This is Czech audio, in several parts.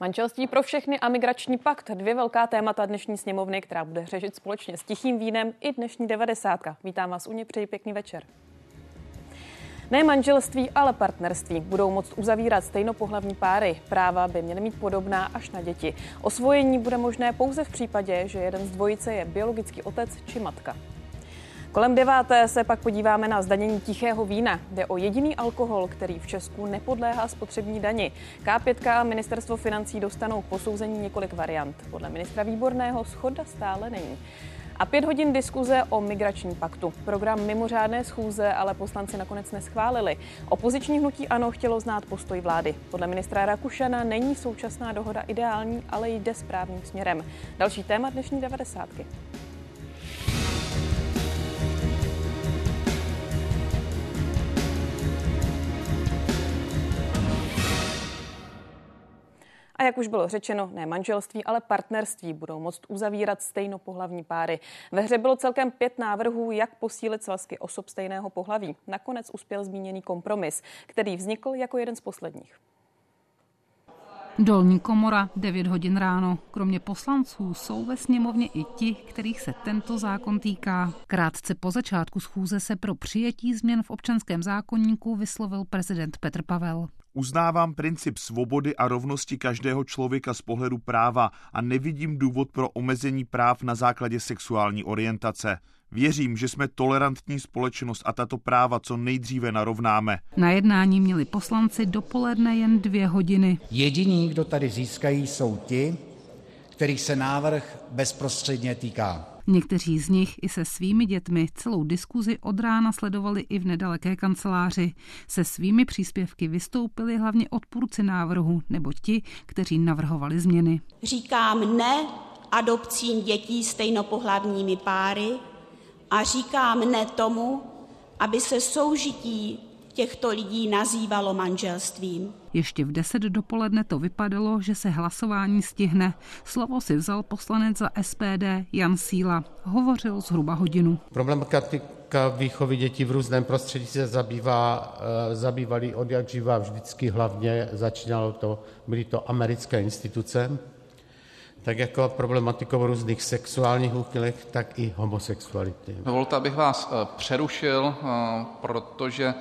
Manželství pro všechny a migrační pakt. Dvě velká témata dnešní sněmovny, která bude řešit společně s tichým vínem i dnešní devadesátka. Vítám vás u ní, přeji pěkný večer. Ne manželství, ale partnerství budou moct uzavírat stejnopohlavní páry. Práva by měly mít podobná až na děti. Osvojení bude možné pouze v případě, že jeden z dvojice je biologický otec či matka. Kolem deváté se pak podíváme na zdanění tichého vína. Jde o jediný alkohol, který v Česku nepodléhá spotřební dani. K5 a ministerstvo financí dostanou k posouzení několik variant. Podle ministra Výborného schoda stále není. A pět hodin diskuze o migrační paktu. Program mimořádné schůze ale poslanci nakonec neschválili. Opoziční hnutí ANO chtělo znát postoj vlády. Podle ministra Rakušana není současná dohoda ideální, ale jde správným směrem. Další téma dnešní devadesátky. A jak už bylo řečeno, ne manželství, ale partnerství budou moct uzavírat stejnopohlavní páry. Ve hře bylo celkem pět návrhů, jak posílit svazky osob stejného pohlaví. Nakonec uspěl zmíněný kompromis, který vznikl jako jeden z posledních. Dolní komora, 9 hodin ráno. Kromě poslanců jsou ve sněmovně i ti, kterých se tento zákon týká. Krátce po začátku schůze se pro přijetí změn v občanském zákonníku vyslovil prezident Petr Pavel. Uznávám princip svobody a rovnosti každého člověka z pohledu práva a nevidím důvod pro omezení práv na základě sexuální orientace. Věřím, že jsme tolerantní společnost a tato práva co nejdříve narovnáme. Na jednání měli poslanci dopoledne jen dvě hodiny. Jediní, kdo tady získají, jsou ti, kterých se návrh bezprostředně týká. Někteří z nich i se svými dětmi celou diskuzi od rána sledovali i v nedaleké kanceláři. Se svými příspěvky vystoupili hlavně odpůrci návrhu nebo ti, kteří navrhovali změny. Říkám ne adopcím dětí stejnopohlavními páry a říkám ne tomu, aby se soužití těchto lidí nazývalo manželstvím. Ještě v 10 dopoledne to vypadalo, že se hlasování stihne. Slovo si vzal poslanec za SPD Jan Síla. Hovořil zhruba hodinu. Problematika výchovy dětí v různém prostředí se zabývá, eh, zabývali od jak živá vždycky hlavně, začínalo to, byly to americké instituce, tak jako problematikou různých sexuálních úchylek, tak i homosexuality. Dovolte, abych vás eh, přerušil, eh, protože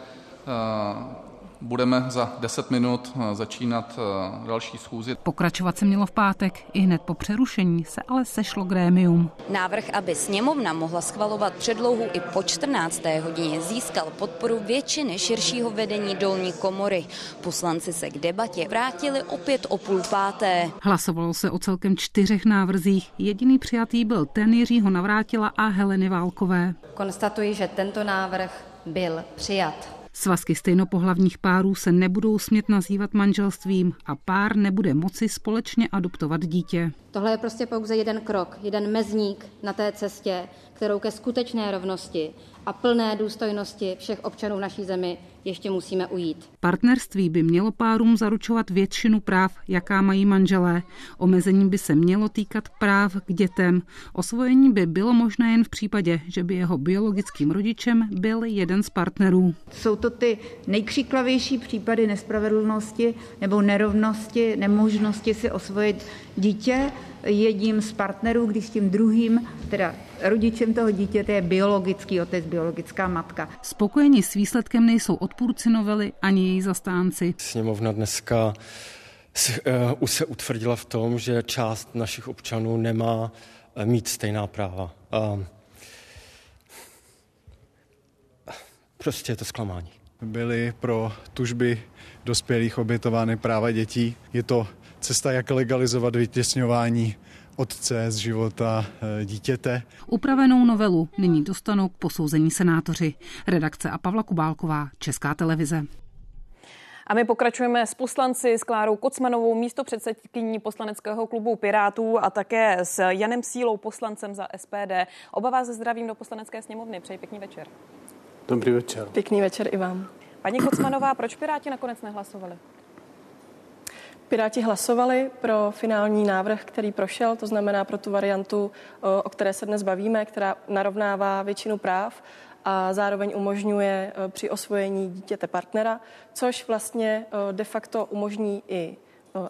Budeme za 10 minut eh, začínat eh, další schůzi. Pokračovat se mělo v pátek. I hned po přerušení se ale sešlo grémium. Návrh, aby sněmovna mohla schvalovat předlouhu i po 14. hodině, získal podporu většiny širšího vedení dolní komory. Poslanci se k debatě vrátili opět o půl páté. Hlasovalo se o celkem čtyřech návrzích. Jediný přijatý byl ten Jiřího Navrátila a Heleny Válkové. Konstatuji, že tento návrh byl přijat. Svazky stejnopohlavních párů se nebudou smět nazývat manželstvím a pár nebude moci společně adoptovat dítě. Tohle je prostě pouze jeden krok, jeden mezník na té cestě, kterou ke skutečné rovnosti a plné důstojnosti všech občanů naší zemi ještě musíme ujít. Partnerství by mělo párům zaručovat většinu práv, jaká mají manželé. Omezení by se mělo týkat práv k dětem. Osvojení by bylo možné jen v případě, že by jeho biologickým rodičem byl jeden z partnerů. Jsou to ty nejkřiklavější případy nespravedlnosti nebo nerovnosti, nemožnosti si osvojit dítě jedním z partnerů, když tím druhým, teda rodičem toho dítěte je biologický otec, biologická matka. Spokojeni s výsledkem nejsou odpůrci novely ani její zastánci. Sněmovna dneska uh, se utvrdila v tom, že část našich občanů nemá uh, mít stejná práva. Prostě je to zklamání. Byly pro tužby dospělých obětovány práva dětí. Je to cesta, jak legalizovat vytěsňování otce z života eh, dítěte. Upravenou novelu nyní dostanou k posouzení senátoři. Redakce a Pavla Kubálková, Česká televize. A my pokračujeme s poslanci, s Klárou Kocmanovou, místo předsedkyní poslaneckého klubu Pirátů a také s Janem Sílou, poslancem za SPD. Oba vás zdravím do poslanecké sněmovny. Přeji pěkný večer. Dobrý večer. Pěkný večer i vám. Paní Kocmanová, proč Piráti nakonec nehlasovali? Piráti hlasovali pro finální návrh, který prošel, to znamená pro tu variantu, o které se dnes bavíme, která narovnává většinu práv a zároveň umožňuje při osvojení dítěte partnera, což vlastně de facto umožní i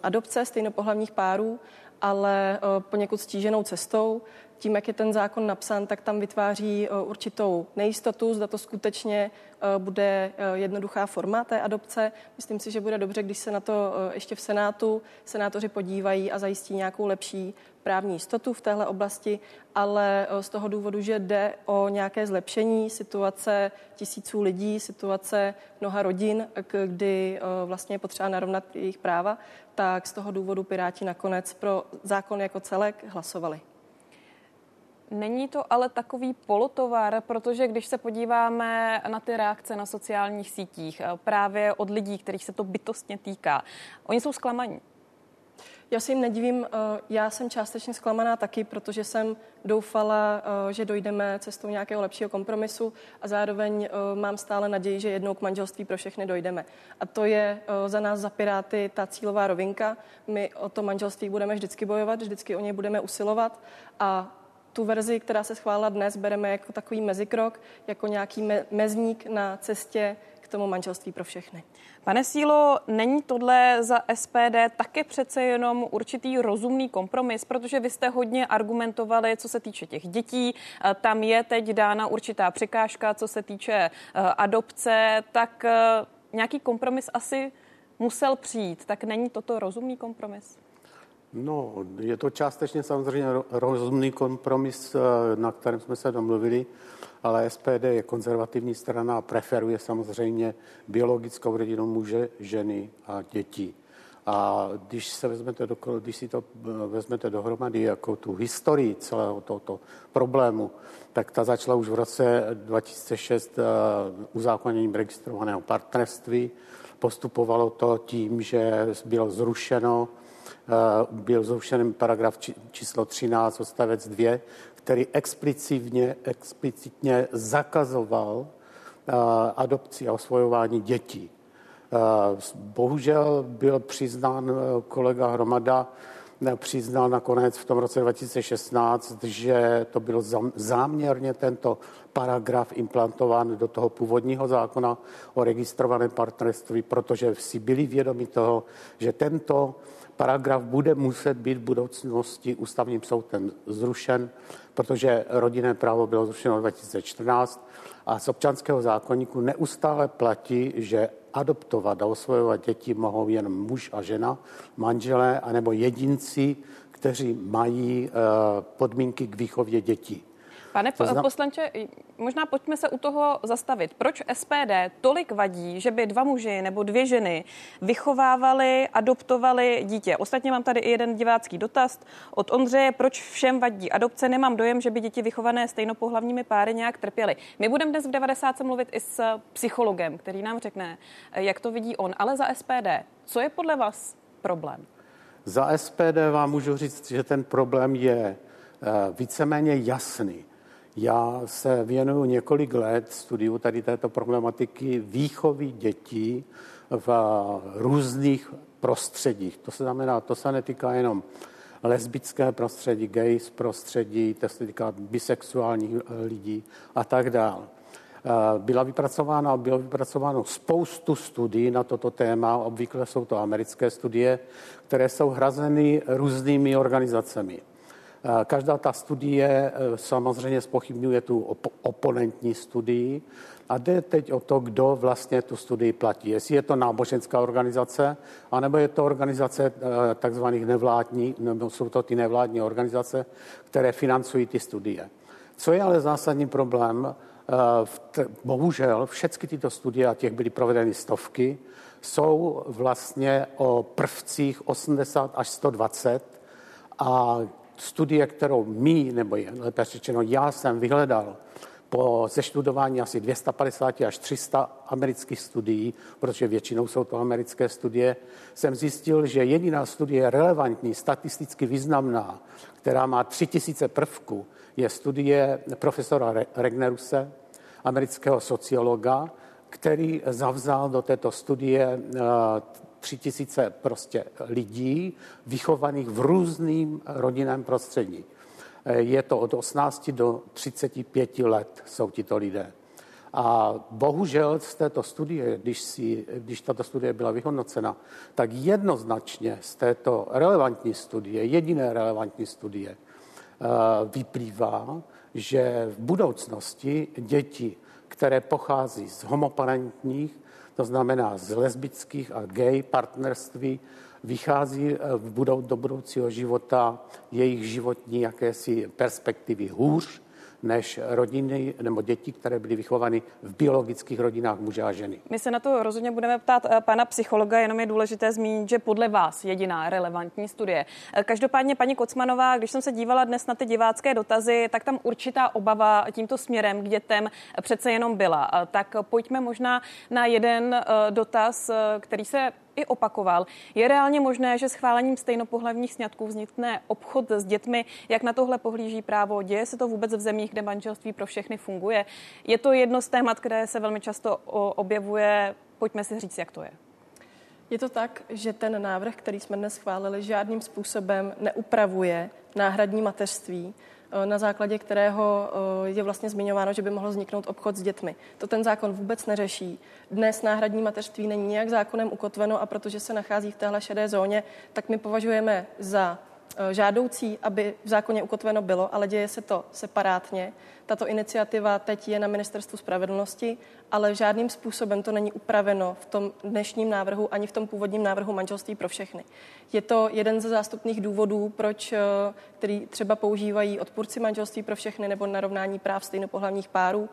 adopce stejnopohlavních párů, ale poněkud stíženou cestou tím, jak je ten zákon napsán, tak tam vytváří eh, určitou nejistotu, zda to skutečně eh, bude eh, jednoduchá forma té adopce. Myslím si, že bude dobře, když se na to ještě v Senátu senátoři podívají a zajistí nějakou lepší právní jistotu v téhle oblasti, ale z toho důvodu, že jde o nějaké zlepšení situace tisíců lidí, situace mnoha rodin, kdy vlastně je potřeba narovnat jejich práva, tak z toho důvodu Piráti nakonec pro zákon jako celek hlasovali. Není to ale takový polotovar, protože když se podíváme na ty reakce na sociálních sítích, eh, právě od lidí, kterých se to bytostně týká, oni jsou zklamaní. Já si jim nedivím, eh, já jsem částečně zklamaná taky, protože jsem doufala, eh, že dojdeme cestou nějakého lepšího kompromisu a zároveň mám stále naději, že jednou k manželství pro všechny dojdeme. A to je za nás, za Piráty, ta cílová rovinka. My o to manželství budeme vždycky bojovat, vždycky o něj budeme usilovat a tu verzi, která se schválila dnes, bereme jako takový mezikrok, jako nějaký me- mezník na cestě k tomu manželství pro všechny. Pane Sílo, není tohle za SPD také přece jenom určitý rozumný kompromis, protože vy jste hodně argumentovali, co se týče těch dětí. Eh, tam je teď dána určitá překážka, co se týče eh, adopce, tak eh, nějaký kompromis asi musel přijít. Tak není toto rozumný kompromis? No, je to částečně samozřejmě rozumný kompromis, eh, na kterém jsme se domluvili, ale SPD je konzervativní strana a preferuje samozřejmě biologickou rodinu muže, ženy a dětí. A když, se vezmete do, když si to eh, vezmete dohromady jako tu historii celého tohoto problému, tak ta začala už v roce 2006 eh, uzákoněním registrovaného partnerství. Postupovalo to tím, že bylo zrušeno byl zrušen paragraf číslo 13 odstavec 2, který explicitně, explicitně zakazoval eh, adopci a osvojování dětí. Eh, bohužel byl přiznán kolega Hromada, přiznal nakonec v tom roce 2016, že to byl záměrně tento paragraf implantován do toho původního zákona o registrovaném partnerství, protože si byli vědomi toho, že tento paragraf bude muset být v budoucnosti ústavním soudem zrušen, protože rodinné právo bylo zrušeno v 2014 a z občanského zákonníku neustále platí, že adoptovat a osvojovat děti mohou jen muž a žena, manželé anebo jedinci, kteří mají eh, podmínky k výchově dětí. Pane znam... poslanče, možná pojďme se u toho zastavit. Proč SPD tolik vadí, že by dva muži nebo dvě ženy vychovávali, adoptovali dítě? Ostatně mám tady i jeden divácký dotaz od Ondřeje. Proč všem vadí adopce? Nemám dojem, že by děti vychované stejnopohlavními páry nějak trpěly. My budeme dnes v 90. mluvit i s psychologem, který nám řekne, jak to vidí on. Ale za SPD, co je podle vás problém? Za SPD vám můžu říct, že ten problém je eh, víceméně jasný. Já se věnuju několik let studiu tady této problematiky výchovy dětí v různých prostředích. To se znamená, to se netýká jenom lesbické prostředí, gays prostředí, to se týká bisexuálních eh, lidí a tak dále. Eh, byla vypracována, bylo vypracováno spoustu studií na toto téma, obvykle jsou to americké studie, které jsou hrazeny různými organizacemi. Eh, každá ta studie eh, samozřejmě spochybňuje tu op- oponentní studii a jde teď o to, kdo vlastně tu studii platí. Jestli je to náboženská organizace, anebo je to organizace eh, takzvaných nevládní, nebo jsou to ty nevládní organizace, které financují ty studie. Co je ale zásadní problém, bohužel všechny tyto studie, a těch byly provedeny stovky, jsou vlastně o prvcích 80 až 120 a studie, kterou my, nebo lépe řečeno já jsem vyhledal po zeštudování asi 250 až 300 amerických studií, protože většinou jsou to americké studie, jsem zjistil, že jediná studie relevantní, statisticky významná, která má 3000 prvků, je studie profesora Regneruse, amerického sociologa, který zavzal do této studie eh, tři tisíce prostě lidí vychovaných v různým rodinném prostředí. Eh, je to od 18 do 35 let jsou tito lidé. A bohužel z této studie, když, si, když tato studie byla vyhodnocena, tak jednoznačně z této relevantní studie, jediné relevantní studie, eh, vyplývá, že v budoucnosti děti, které pochází z homoparentních, to znamená z lesbických a gay partnerství, vychází eh, v budou, do budoucího života jejich životní jakési perspektivy hůř, než rodiny nebo děti, které byly vychovány v biologických rodinách muže a ženy. My se na to rozhodně budeme ptát eh, pana psychologa, jenom je důležité zmínit, že podle vás jediná relevantní studie. Eh, každopádně, paní Kocmanová, když jsem se dívala dnes na ty divácké dotazy, tak tam určitá obava tímto směrem k dětem přece jenom byla. Tak pojďme možná na jeden dotaz, který se i opakoval. Je reálně možné, že schválením stejnopohlavních sňatků vznikne obchod s dětmi? Jak na tohle pohlíží právo? Děje se to vůbec v zemích, kde manželství pro všechny funguje? Je to jedno z témat, které se velmi často objevuje. Pojďme si říct, jak to je. Je to tak, že ten návrh, který jsme dnes schválili, žádným způsobem neupravuje náhradní mateřství, na základě kterého eh, je vlastně zmiňováno, že by mohl vzniknout obchod s dětmi. To ten zákon vůbec neřeší. Dnes náhradní mateřství není nějak zákonem ukotveno a protože se nachází v téhle šedé zóně, tak my považujeme za Eh, žádoucí, aby v zákoně ukotveno bylo, ale děje se to separátně. Tato iniciativa teď je na Ministerstvu spravedlnosti, ale žádným způsobem to není upraveno v tom dnešním návrhu ani v tom původním návrhu manželství pro všechny. Je to jeden ze zástupných důvodů, proč, eh, který třeba používají odpůrci manželství pro všechny nebo narovnání práv stejnopohlavních párů,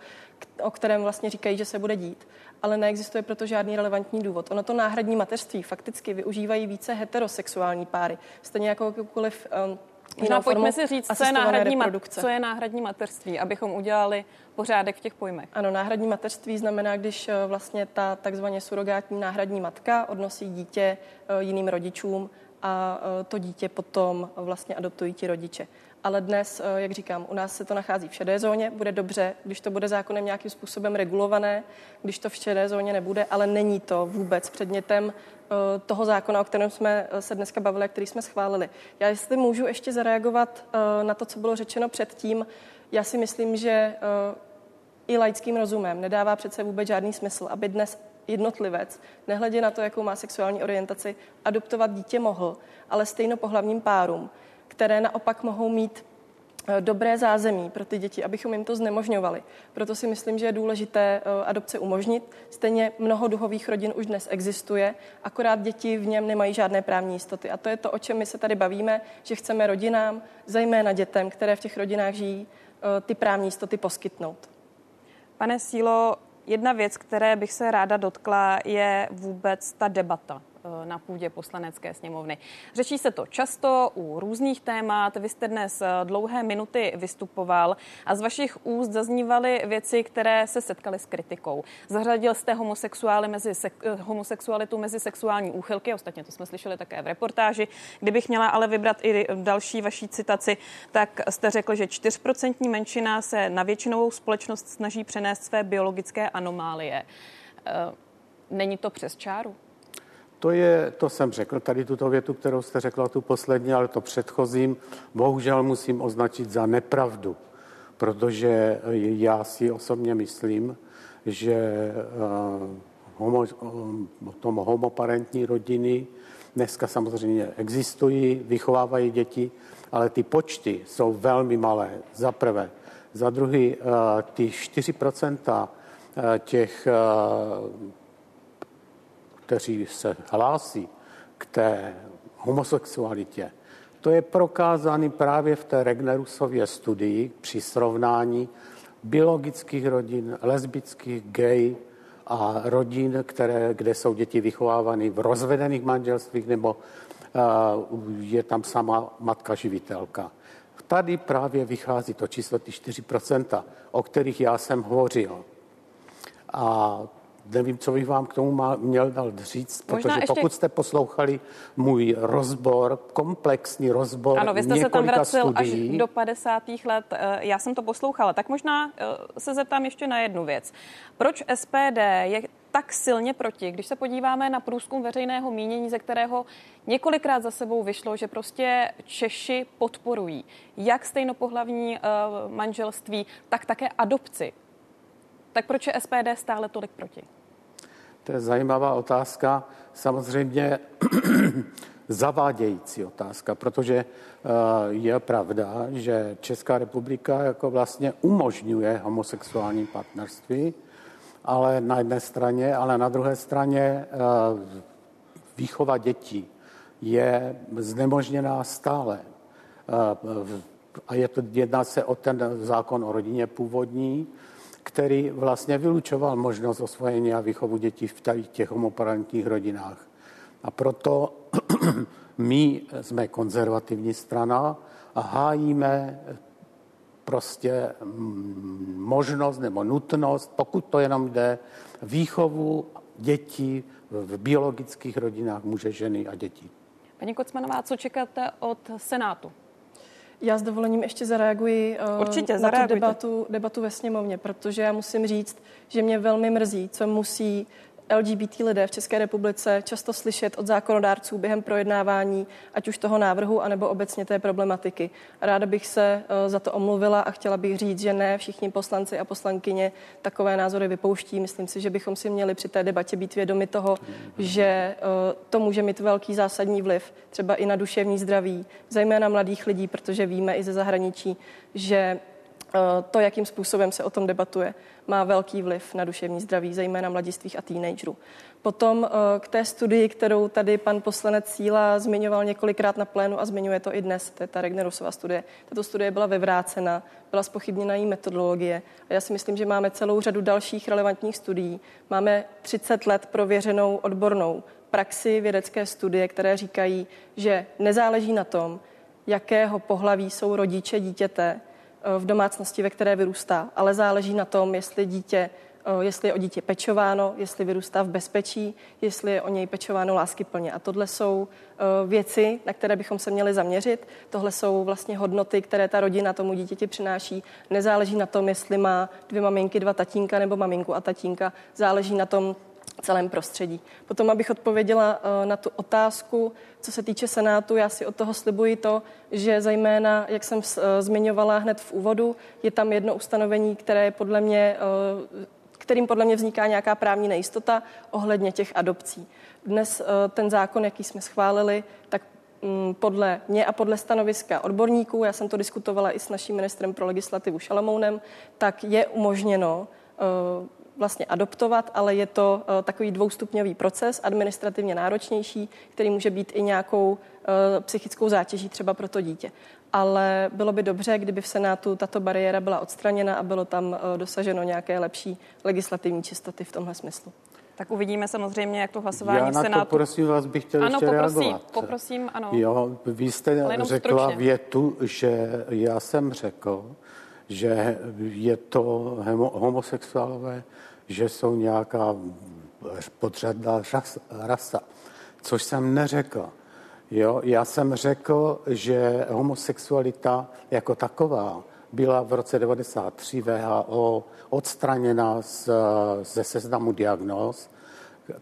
o kterém vlastně říkají, že se bude dít ale neexistuje proto žádný relevantní důvod. Ono to náhradní mateřství fakticky využívají více heterosexuální páry, stejně jako jakoukoliv um, Možná pojďme si říct, co je, náhradní ma- co je náhradní mateřství, abychom udělali pořádek v těch pojmech. Ano, náhradní mateřství znamená, když uh, vlastně ta takzvaně surogátní náhradní matka odnosí dítě uh, jiným rodičům a to dítě potom vlastně adoptují ti rodiče ale dnes, eh, jak říkám, u nás se to nachází v šedé zóně. Bude dobře, když to bude zákonem nějakým způsobem regulované, když to v šedé zóně nebude, ale není to vůbec předmětem eh, toho zákona, o kterém jsme eh, se dneska bavili a který jsme schválili. Já jestli můžu ještě zareagovat na to, co bylo řečeno předtím, já si myslím, že i laickým rozumem nedává přece vůbec žádný smysl, aby dnes jednotlivec, nehledě na to, jakou má sexuální orientaci, adoptovat dítě mohl, ale stejnopohlavním párům které naopak mohou mít eh, dobré zázemí pro ty děti, abychom jim to znemožňovali. Proto si myslím, že je důležité eh, adopce umožnit. Stejně mnoho duhových rodin už dnes existuje, akorát děti v něm nemají žádné právní jistoty. A to je to, o čem my se tady bavíme, že chceme rodinám, zejména dětem, které v těch rodinách žijí, eh, ty právní jistoty poskytnout. Pane Sílo, jedna věc, které bych se ráda dotkla, je vůbec ta debata na půdě poslanecké sněmovny. Řeší se to často u různých témat. Vy jste dnes eh, dlouhé minuty vystupoval a z vašich úst zaznívaly věci, které se setkaly s kritikou. Zařadil jste homosexuály mezi, eh, homosexualitu mezi sexuální úchylky, ostatně to jsme slyšeli také v reportáži. Kdybych měla ale vybrat i další vaší citaci, tak jste řekl, že 4% menšina se na většinovou společnost snaží přenést své biologické anomálie. Není to přes čáru? To, je, to jsem řekl, tady tuto větu, kterou jste řekla, tu poslední, ale to předchozím, bohužel musím označit za nepravdu, protože já si osobně myslím, že uh, homo, uh, tom homoparentní rodiny dneska samozřejmě existují, vychovávají děti, ale ty počty jsou velmi malé, za prvé. Za druhý, uh, ty 4% těch kteří se hlásí k té homosexualitě, to je prokázáno právě v té Regnerusově studii při srovnání biologických rodin, lesbických, gay a rodin, které, kde jsou děti vychovávány v rozvedených manželstvích nebo uh, je tam sama matka živitelka. Tady právě vychází to číslo, ty 4%, o kterých já jsem hovořil. A nevím, co bych vám k tomu má, měl dal říct, protože ještě... pokud jste poslouchali můj rozbor, komplexní rozbor Ano, vy jste se tam vracel studií, až do 50. let, eh, já jsem to poslouchala, tak možná eh, se zeptám ještě na jednu věc. Proč SPD je tak silně proti, když se podíváme na průzkum veřejného mínění, ze kterého několikrát za sebou vyšlo, že prostě Češi podporují jak stejnopohlavní uh, manželství, tak také adopci Tak proč je SPD stále tolik proti? To je zajímavá otázka. Samozřejmě zavádějící otázka, protože eh, je pravda, že Česká republika jako vlastně umožňuje homosexuální partnerství, ale na jedné straně, ale na druhé straně eh, výchova dětí je znemožněná stále. Eh, a je to, jedná se o ten zákon o rodině původní, který vlastně vylučoval možnost osvojení a výchovu dětí v těch homoparentních rodinách. A proto my jsme konzervativní strana a hájíme prostě možnost nebo nutnost, pokud to jenom jde, výchovu dětí v biologických rodinách muže, ženy a dětí. Paní Kocmanová, co čekáte od Senátu? Já s dovolením ještě zareaguji uh, Určitě, na tu debatu, debatu ve sněmovně, protože já musím říct, že mě velmi mrzí, co musí LGBT lidé v České republice často slyšet od zákonodárců během projednávání, ať už toho návrhu, anebo obecně té problematiky. Ráda bych se eh, za to omluvila a chtěla bych říct, že ne všichni poslanci a poslankyně takové názory vypouští. Myslím si, že bychom si měli při té debatě být vědomi toho, že eh, to může mít velký zásadní vliv třeba i na duševní zdraví, zejména mladých lidí, protože víme i ze zahraničí, že to, jakým způsobem se o tom debatuje, má velký vliv na duševní zdraví, zejména mladistvých a teenagerů. Potom eh, k té studii, kterou tady pan poslanec Síla zmiňoval několikrát na plénu a zmiňuje to i dnes, to je ta Regnerusova studie. Tato studie byla vyvrácena, byla spochybněna její metodologie a já si myslím, že máme celou řadu dalších relevantních studií. Máme 30 let prověřenou odbornou praxi vědecké studie, které říkají, že nezáleží na tom, jakého pohlaví jsou rodiče dítěte, v domácnosti, ve které vyrůstá, ale záleží na tom, jestli dítě jestli je o dítě pečováno, jestli vyrůstá v bezpečí, jestli je o něj pečováno láskyplně. A tohle jsou věci, na které bychom se měli zaměřit. Tohle jsou vlastně hodnoty, které ta rodina tomu dítěti přináší. Nezáleží na tom, jestli má dvě maminky, dva tatínka nebo maminku a tatínka. Záleží na tom, celém prostředí. Potom, abych odpověděla eh, na tu otázku, co se týče Senátu, já si od toho slibuji to, že zejména, jak jsem eh, zmiňovala hned v úvodu, je tam jedno ustanovení, které je podle mě eh, kterým podle mě vzniká nějaká právní nejistota ohledně těch adopcí. Dnes ten zákon, jaký jsme schválili, tak mm, podle mě a podle stanoviska odborníků, já jsem to diskutovala i s naším ministrem pro legislativu Šalamounem, tak je umožněno vlastně adoptovat, ale je to uh, takový dvoustupňový proces, administrativně náročnější, který může být i nějakou uh, psychickou zátěží třeba pro to dítě. Ale bylo by dobře, kdyby v Senátu tato bariéra byla odstraněna a bylo tam uh, dosaženo nějaké lepší legislativní čistoty v tomhle smyslu. Tak uvidíme samozřejmě, jak to hlasování Já na Senátu... to prosím vás bych chtěl ano, ještě poprosím, reagovat. poprosím, ano. Jo, vy jste řekla stručně. větu, že já jsem řekl, že je to homosexuálové, že jsou nějaká podřadná rasa, což jsem neřekl. Jo, já jsem řekl, že homosexualita jako taková byla v roce 93 VHO odstraněna z, ze seznamu diagnóz.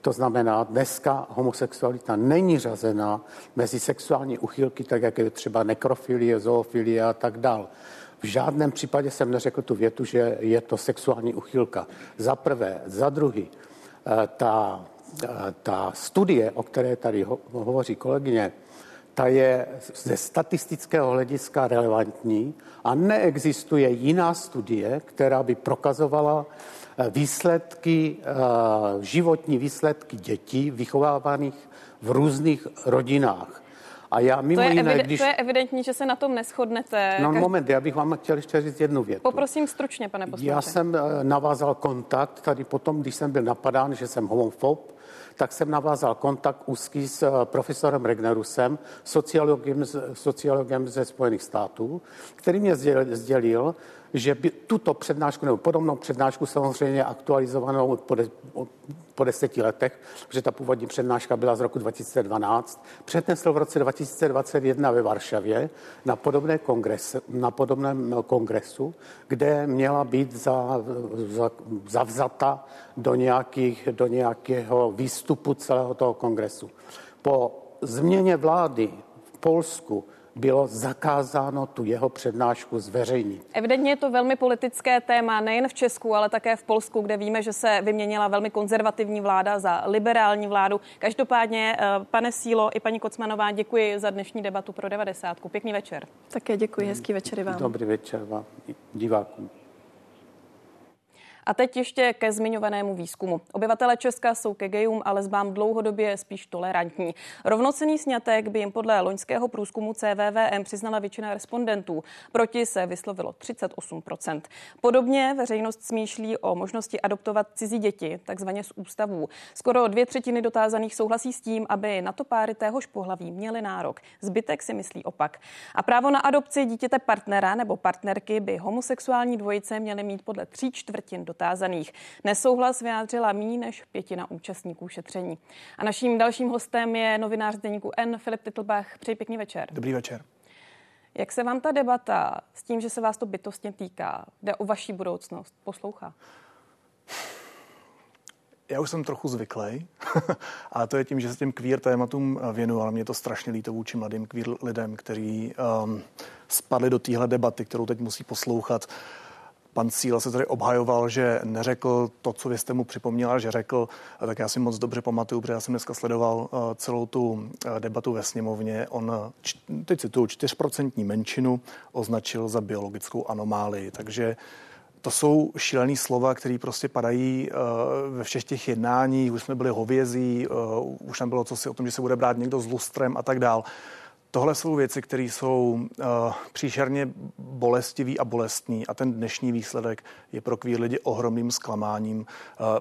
To znamená, dneska homosexualita není řazena mezi sexuální uchylky, tak jak je třeba nekrofilie, zoofilie a tak dále. V žádném případě jsem neřekl tu větu, že je to sexuální uchylka. Za prvé. Za druhý, eh, ta, eh, ta studie, o které tady ho, hovoří kolegyně, ta je ze statistického hlediska relevantní a neexistuje jiná studie, která by prokazovala eh, výsledky, životní výsledky dětí vychovávaných v různých rodinách. A já mimo to je, jiné, když... to je evidentní, že se na tom neschodnete. No Každý... moment, já bych vám chtěl ještě říct jednu věc. Poprosím stručně, pane poslanče. Já jsem eh, navázal kontakt tady potom, když jsem byl napadán, že jsem homofob, tak jsem navázal kontakt úzký s eh, profesorem Regnerusem, sociologem, sociologem ze Spojených států, který mě sdělil, že by tuto přednášku nebo podobnou přednášku samozřejmě aktualizovanou po, de, po deseti letech, protože ta původní přednáška byla z roku 2012, přednesl v roce 2021 ve Varšavě na, podobné kongres, na podobném kongresu, kde měla být za, za, zavzata do, nějakých, do nějakého výstupu celého toho kongresu. Po změně vlády v Polsku bylo zakázáno tu jeho přednášku zveřejnit. Evidentně je to velmi politické téma nejen v Česku, ale také v Polsku, kde víme, že se vyměnila velmi konzervativní vláda za liberální vládu. Každopádně, eh, pane Sílo i paní Kocmanová, děkuji za dnešní debatu pro 90. Pěkný večer. Také děkuji, hezký večer i vám. Dobrý večer vám, divákům. A teď ještě ke zmiňovanému výzkumu. Obyvatele Česka jsou ke gejům a lesbám dlouhodobě spíš tolerantní. Rovnocený snětek by jim podle loňského průzkumu CVVM přiznala většina respondentů. Proti se vyslovilo 38%. Podobně veřejnost smýšlí o možnosti adoptovat cizí děti, takzvaně z ústavů. Skoro dvě třetiny dotázaných souhlasí s tím, aby na to páry téhož pohlaví měli nárok. Zbytek si myslí opak. A právo na adopci dítěte partnera nebo partnerky by homosexuální dvojice měly mít podle tří čtvrtin dotázaných. Nesouhlas vyjádřila méně než pětina účastníků šetření. A naším dalším hostem je novinář deníku N. Filip Titlbach. Přeji pěkný večer. Dobrý večer. Jak se vám ta debata s tím, že se vás to bytostně týká, jde o vaší budoucnost, poslouchá? Já už jsem trochu zvyklý, ale to je tím, že se těm queer tématům věnuju, ale mě to strašně líto vůči mladým queer lidem, kteří um, spadli do téhle debaty, kterou teď musí poslouchat. Pan Cíl se tady obhajoval, že neřekl to, co vy jste mu připomněla, že řekl, tak já si moc dobře pamatuju, protože já jsem dneska sledoval uh, celou tu uh, debatu ve sněmovně. On, teď cituju, 4% menšinu označil za biologickou anomálii, takže to jsou šílené slova, které prostě padají uh, ve všech těch jednáních. Už jsme byli hovězí, uh, už tam bylo co si o tom, že se bude brát někdo s lustrem a tak dál. Tohle jsou věci, které jsou uh, příšerně bolestivý a bolestný a ten dnešní výsledek je pro kvír lidi ohromným zklamáním. Uh,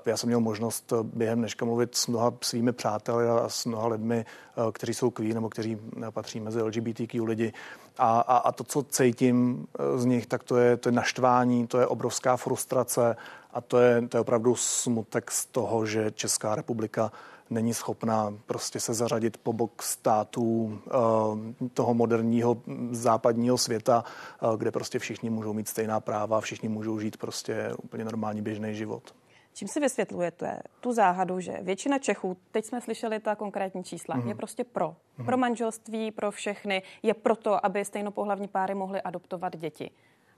já jsem měl možnost během dneška mluvit s mnoha svými přáteli a s mnoha lidmi, uh, kteří jsou kvír nebo kteří patří mezi LGBTQ lidi. A, a, a to, co cítím z nich, tak to je, to je naštvání, to je obrovská frustrace a to je, to je opravdu smutek z toho, že Česká republika není schopná prostě se zařadit po bok států eh, toho moderního západního světa, eh, kde prostě všichni můžou mít stejná práva, všichni můžou žít prostě úplně normální běžný život. Čím si vysvětlujete tu záhadu, že většina Čechů, teď jsme slyšeli ta konkrétní čísla, mm-hmm. je prostě pro. Mm-hmm. Pro manželství, pro všechny. Je proto, aby stejnopohlavní páry mohly adoptovat děti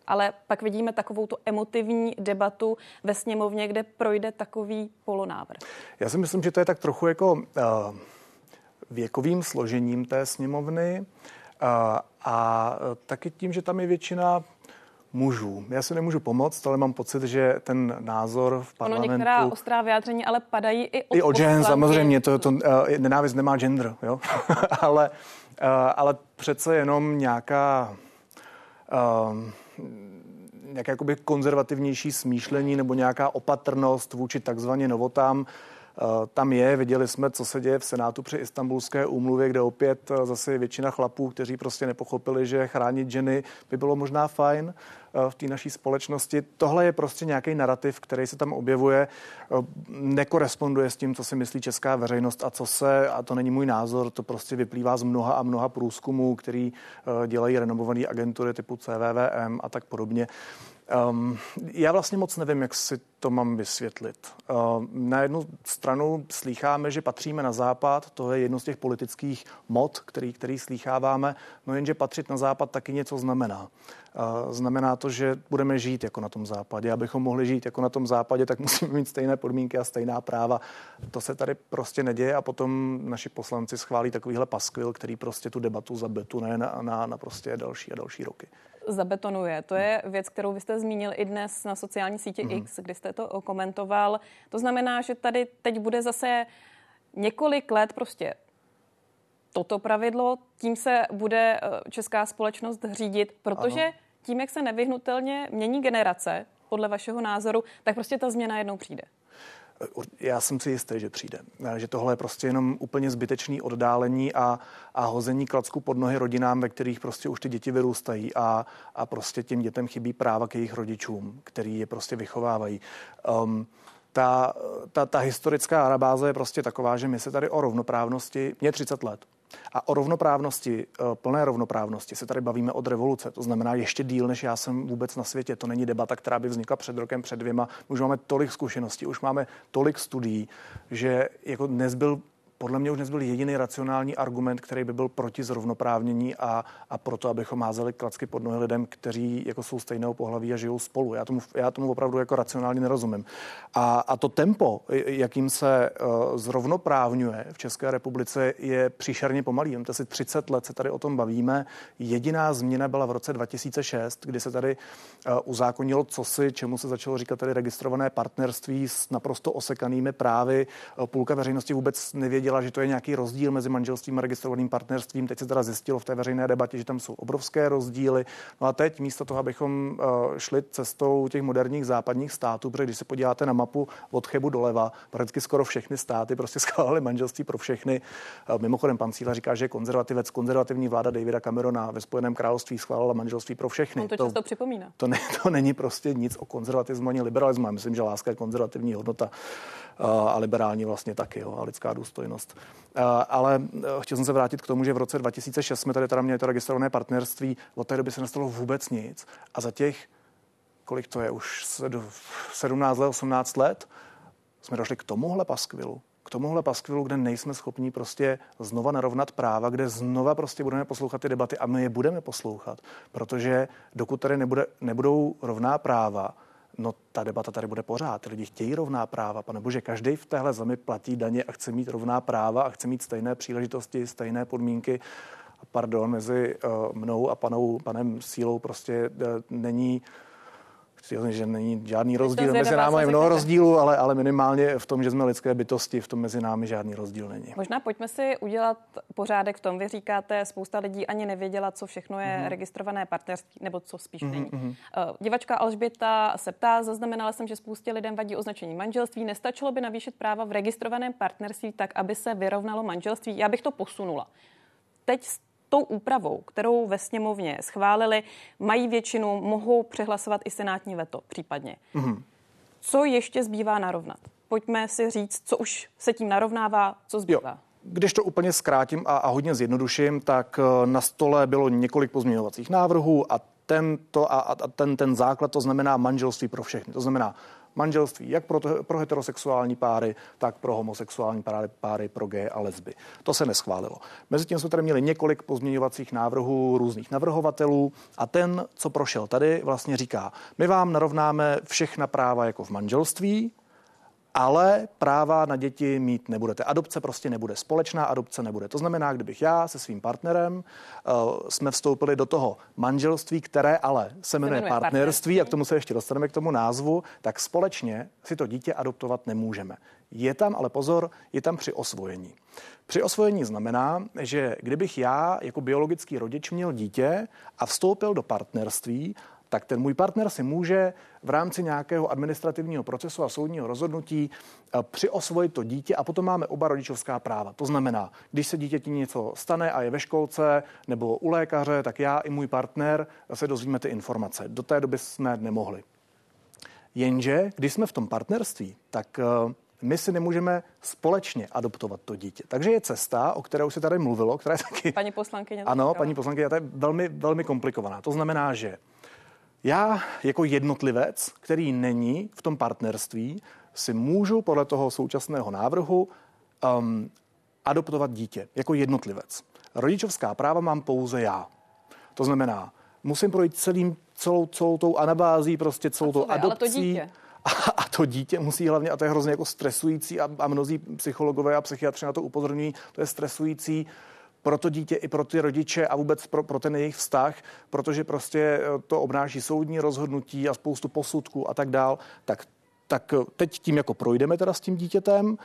ale pak vidíme takovou tu emotivní debatu ve sněmovně, kde projde takový polonávrh. Já si myslím, že to je tak trochu jako uh, věkovým složením té sněmovny uh, a taky tím, že tam je většina mužů. Já si nemůžu pomoct, ale mám pocit, že ten názor v parlamentu... Ono některá ostrá vyjádření ale padají i od I od žen, samozřejmě. To, to, uh, nenávist nemá gender, jo? ale, uh, ale přece jenom nějaká... Uh, nějaké jakoby konzervativnější smýšlení nebo nějaká opatrnost vůči takzvaně novotám tam je. Viděli jsme, co se děje v Senátu při istambulské úmluvě, kde opět eh, zase většina chlapů, kteří prostě nepochopili, že chránit ženy by bylo možná fajn. Eh, v té naší společnosti. Tohle je prostě nějaký narrativ, který se tam objevuje, eh, nekoresponduje s tím, co si myslí česká veřejnost a co se, a to není můj názor, to prostě vyplývá z mnoha a mnoha průzkumů, který eh, dělají renomované agentury typu CVVM a tak podobně. Um, já vlastně moc nevím, jak si to mám vysvětlit. Uh, na jednu stranu slýcháme, že patříme na západ, to je jedno z těch politických mod, který, který slýcháváme, no jenže patřit na západ taky něco znamená. Uh, znamená to, že budeme žít jako na tom západě. Abychom mohli žít jako na tom západě, tak musíme mít stejné podmínky a stejná práva. To se tady prostě neděje a potom naši poslanci schválí takovýhle paskvil, který prostě tu debatu zabetuje na, na, na prostě další a další roky zabetonuje. To je věc, kterou vy jste zmínil i dnes na sociální sítě mm. X, kdy jste to komentoval. To znamená, že tady teď bude zase několik let prostě toto pravidlo, tím se bude eh, česká společnost řídit, protože ano. tím, jak se nevyhnutelně mění generace, podle vašeho názoru, tak prostě ta změna jednou přijde. Já jsem si jistý, že přijde. Že tohle je prostě jenom úplně zbytečný oddálení a, a hození klacku pod nohy rodinám, ve kterých prostě už ty děti vyrůstají a, a prostě těm dětem chybí práva k jejich rodičům, který je prostě vychovávají. Um, ta, ta, ta historická arabáze je prostě taková, že my se tady o rovnoprávnosti, mě 30 let, a o rovnoprávnosti, eh, plné rovnoprávnosti se tady bavíme od revoluce. To znamená ještě díl, než já jsem vůbec na světě. To není debata, která by vznikla před rokem, před dvěma. Už máme tolik zkušeností, už máme tolik studií, že jako nezbyl podle mě už nezbyl jediný racionální argument, který by byl proti zrovnoprávnění a, a proto, abychom házeli klacky pod nohy lidem, kteří jako jsou stejného pohlaví a žijou spolu. Já tomu, já tomu opravdu jako racionálně nerozumím. A, a to tempo, jakým se uh, zrovnoprávňuje v České republice, je příšerně pomalý. Vemte si 30 let se tady o tom bavíme. Jediná změna byla v roce 2006, kdy se tady uh, uzákonilo cosi, čemu se začalo říkat tady registrované partnerství s naprosto osekanými právy. Uh, půlka veřejnosti vůbec nevěděla, že to je nějaký rozdíl mezi manželstvím a registrovaným partnerstvím. Teď se teda zjistilo v té veřejné debatě, že tam jsou obrovské rozdíly. No a teď místo toho, abychom uh, šli cestou těch moderních západních států, protože když se podíváte na mapu od Chebu doleva, prakticky skoro všechny státy prostě schválili manželství pro všechny. Uh, mimochodem, pan Cíla říká, že konzervativec, konzervativní vláda Davida Camerona ve Spojeném království schválila manželství pro všechny. On to, to často připomíná. To, ne, to není prostě nic o konzervatismu ani liberalismu. Já myslím, že láska je konzervativní hodnota a liberální vlastně taky, jo, a lidská důstojnost. Ale chtěl jsem se vrátit k tomu, že v roce 2006 jsme tady teda měli to registrované partnerství, od té doby se nestalo vůbec nic. A za těch, kolik to je, už 17 let, 18 let, jsme došli k tomuhle paskvilu. K tomuhle paskvilu, kde nejsme schopni prostě znova narovnat práva, kde znova prostě budeme poslouchat ty debaty a my je budeme poslouchat, protože dokud tady nebude, nebudou rovná práva, No ta debata tady bude pořád. Ty lidi chtějí rovná práva. Pane bože, každý v téhle zemi platí daně a chce mít rovná práva a chce mít stejné příležitosti, stejné podmínky. Pardon, mezi uh, mnou a panou, panem Sílou prostě uh, není že není žádný rozdíl. Mezi námi je mnoho rozdílů, ale, ale minimálně v tom, že jsme lidské bytosti, v tom mezi námi žádný rozdíl není. Možná pojďme si udělat pořádek v tom. Vy říkáte, spousta lidí ani nevěděla, co všechno je mm-hmm. registrované partnerství, nebo co spíš mm-hmm. není. Uh, divačka Alžběta se ptá, zaznamenala jsem, že spoustě lidem vadí označení manželství. Nestačilo by navýšit práva v registrovaném partnerství tak, aby se vyrovnalo manželství? Já bych to posunula. Teď tou úpravou, kterou ve sněmovně schválili, mají většinu, mohou přehlasovat i senátní veto případně. Mm-hmm. Co ještě zbývá narovnat? Pojďme si říct, co už se tím narovnává, co zbývá. Jo. Když to úplně zkrátím a, a hodně zjednoduším, tak eh, na stole bylo několik pozměňovacích návrhů a tento a, a ten, ten základ, to znamená manželství pro všechny. To znamená manželství jak pro, pro heterosexuální páry, tak pro homosexuální páry, páry, pro geje a lesby. To se neschválilo. Mezitím jsme tady měli několik pozměňovacích návrhů různých navrhovatelů a ten, co prošel tady, vlastně říká, my vám narovnáme všechna práva jako v manželství, ale práva na děti mít nebudete. Adopce prostě nebude, společná adopce nebude. To znamená, kdybych já se svým partnerem uh, jsme vstoupili do toho manželství, které ale se jmenuje partnerství, partnerství, a k tomu se ještě dostaneme k tomu názvu, tak společně si to dítě adoptovat nemůžeme. Je tam, ale pozor, je tam při osvojení. Při osvojení znamená, že kdybych já jako biologický rodič měl dítě a vstoupil do partnerství, tak ten můj partner si může v rámci nějakého administrativního procesu a soudního rozhodnutí eh, přiosvojit to dítě a potom máme oba rodičovská práva. To znamená, když se dítěti něco stane a je ve školce nebo u lékaře, tak já i můj partner se dozvíme ty informace. Do té doby jsme nemohli. Jenže, když jsme v tom partnerství, tak eh, my si nemůžeme společně adoptovat to dítě. Takže je cesta, o které už se tady mluvilo, která je taky... Paní poslankyně. Ano, paní poslankyně, to je velmi, velmi komplikovaná. To znamená, že já jako jednotlivec, který není v tom partnerství, si můžu podle toho současného návrhu um, adoptovat dítě jako jednotlivec. Rodičovská práva mám pouze já. To znamená, musím projít celým, celou, celou tou anabází, prostě celou tou adopcí. Ale to dítě. A, a to dítě musí hlavně, a to je hrozně jako stresující a, a mnozí psychologové a psychiatři na to upozorňují, to je stresující, pro to dítě i pro ty rodiče a vůbec pro, pro ten jejich vztah, protože prostě eh, to obnáší soudní rozhodnutí a spoustu posudků a tak dál, tak, tak eh, teď tím jako projdeme teda s tím dítětem,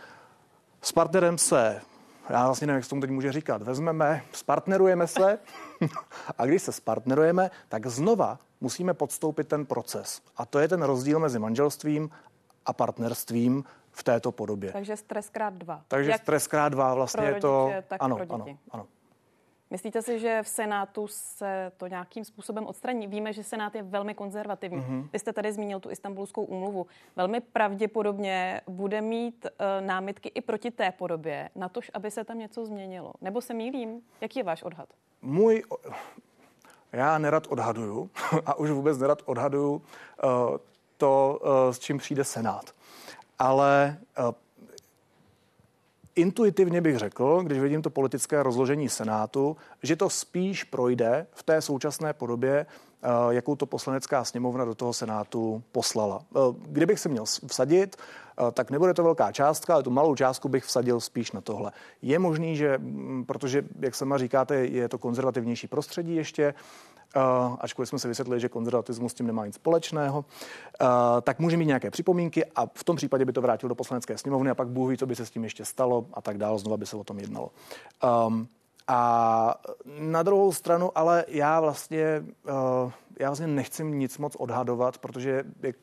s partnerem se já vlastně nevím, jak se tomu teď může říkat, vezmeme, spartnerujeme se. A když se spartnerujeme, tak znova musíme podstoupit ten proces. A to je ten rozdíl mezi manželstvím a partnerstvím, v této podobě. Takže stres krát dva. Takže Jak stres krát dva vlastně je to... Tak ano, pro ano, ano. Myslíte si, že v Senátu se to nějakým způsobem odstraní? Víme, že Senát je velmi konzervativní. Mm-hmm. Vy jste tady zmínil tu istambulskou úmluvu. Velmi pravděpodobně bude mít uh, námitky i proti té podobě, na tož, aby se tam něco změnilo. Nebo se mýlím? Jaký je váš odhad? Můj... Já nerad odhaduju a už vůbec nerad odhaduju uh, to, uh, s čím přijde Senát ale eh, intuitivně bych řekl, když vidím to politické rozložení Senátu, že to spíš projde v té současné podobě, eh, jakou to poslanecká sněmovna do toho Senátu poslala. Eh, kdybych se měl vsadit, tak nebude to velká částka, ale tu malou částku bych vsadil spíš na tohle. Je možný, že, mm, protože, jak sama říkáte, je to konzervativnější prostředí ještě, ačkoliv jsme si vysvětlili, že konzervatismus s tím nemá nic společného, uh, tak může mít nějaké připomínky a v tom případě by to vrátil do poslanecké sněmovny a pak Bůh ví, co by se s tím ještě stalo a tak dál, znova by se o tom jednalo. Um, a na druhou stranu, ale já vlastně, uh, já vlastně nechci nic moc odhadovat, protože jak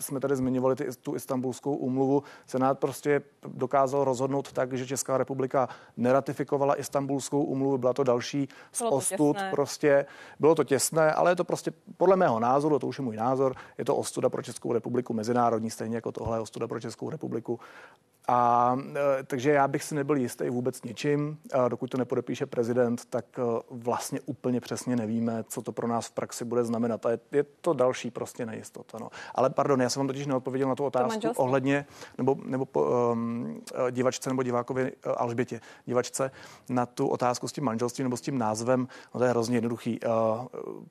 jsme tady zmiňovali ty, tu istambulskou úmluvu, Senát prostě dokázal rozhodnout tak, že Česká republika neratifikovala istambulskou úmluvu, byla to další z ostud, těsné. prostě. Bylo to těsné, ale je to prostě podle mého názoru, to už je můj názor, je to ostuda pro Českou republiku mezinárodní, stejně jako tohle je ostuda pro Českou republiku a e, takže já bych si nebyl jistý vůbec ničím. A dokud to nepodepíše prezident, tak e, vlastně úplně přesně nevíme, co to pro nás v praxi bude znamenat. A je, je to další prostě nejistota. No. Ale pardon, já jsem vám totiž neodpověděl na tu otázku ohledně, nebo, nebo po, um, divačce nebo divákovi uh, Alžbětě, divačce, na tu otázku s tím manželstvím nebo s tím názvem. No to je hrozně jednoduchý. Uh,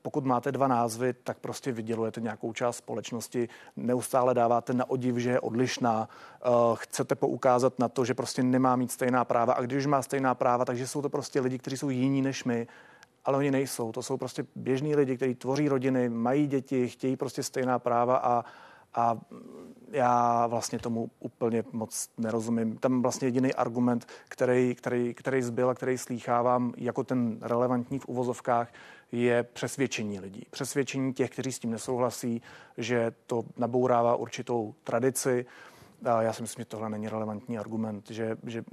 pokud máte dva názvy, tak prostě vydělujete nějakou část společnosti, neustále dáváte na odiv, že je odlišná, uh, chcete po ukázat na to, že prostě nemá mít stejná práva. A když má stejná práva, takže jsou to prostě lidi, kteří jsou jiní než my, ale oni nejsou. To jsou prostě běžní lidi, kteří tvoří rodiny, mají děti, chtějí prostě stejná práva a, a já vlastně tomu úplně moc nerozumím. Tam vlastně jediný argument, který, který, který zbyl a který slýchávám jako ten relevantní v uvozovkách, je přesvědčení lidí. Přesvědčení těch, kteří s tím nesouhlasí, že to nabourává určitou tradici, a já si myslím, že tohle není relevantní argument, že, že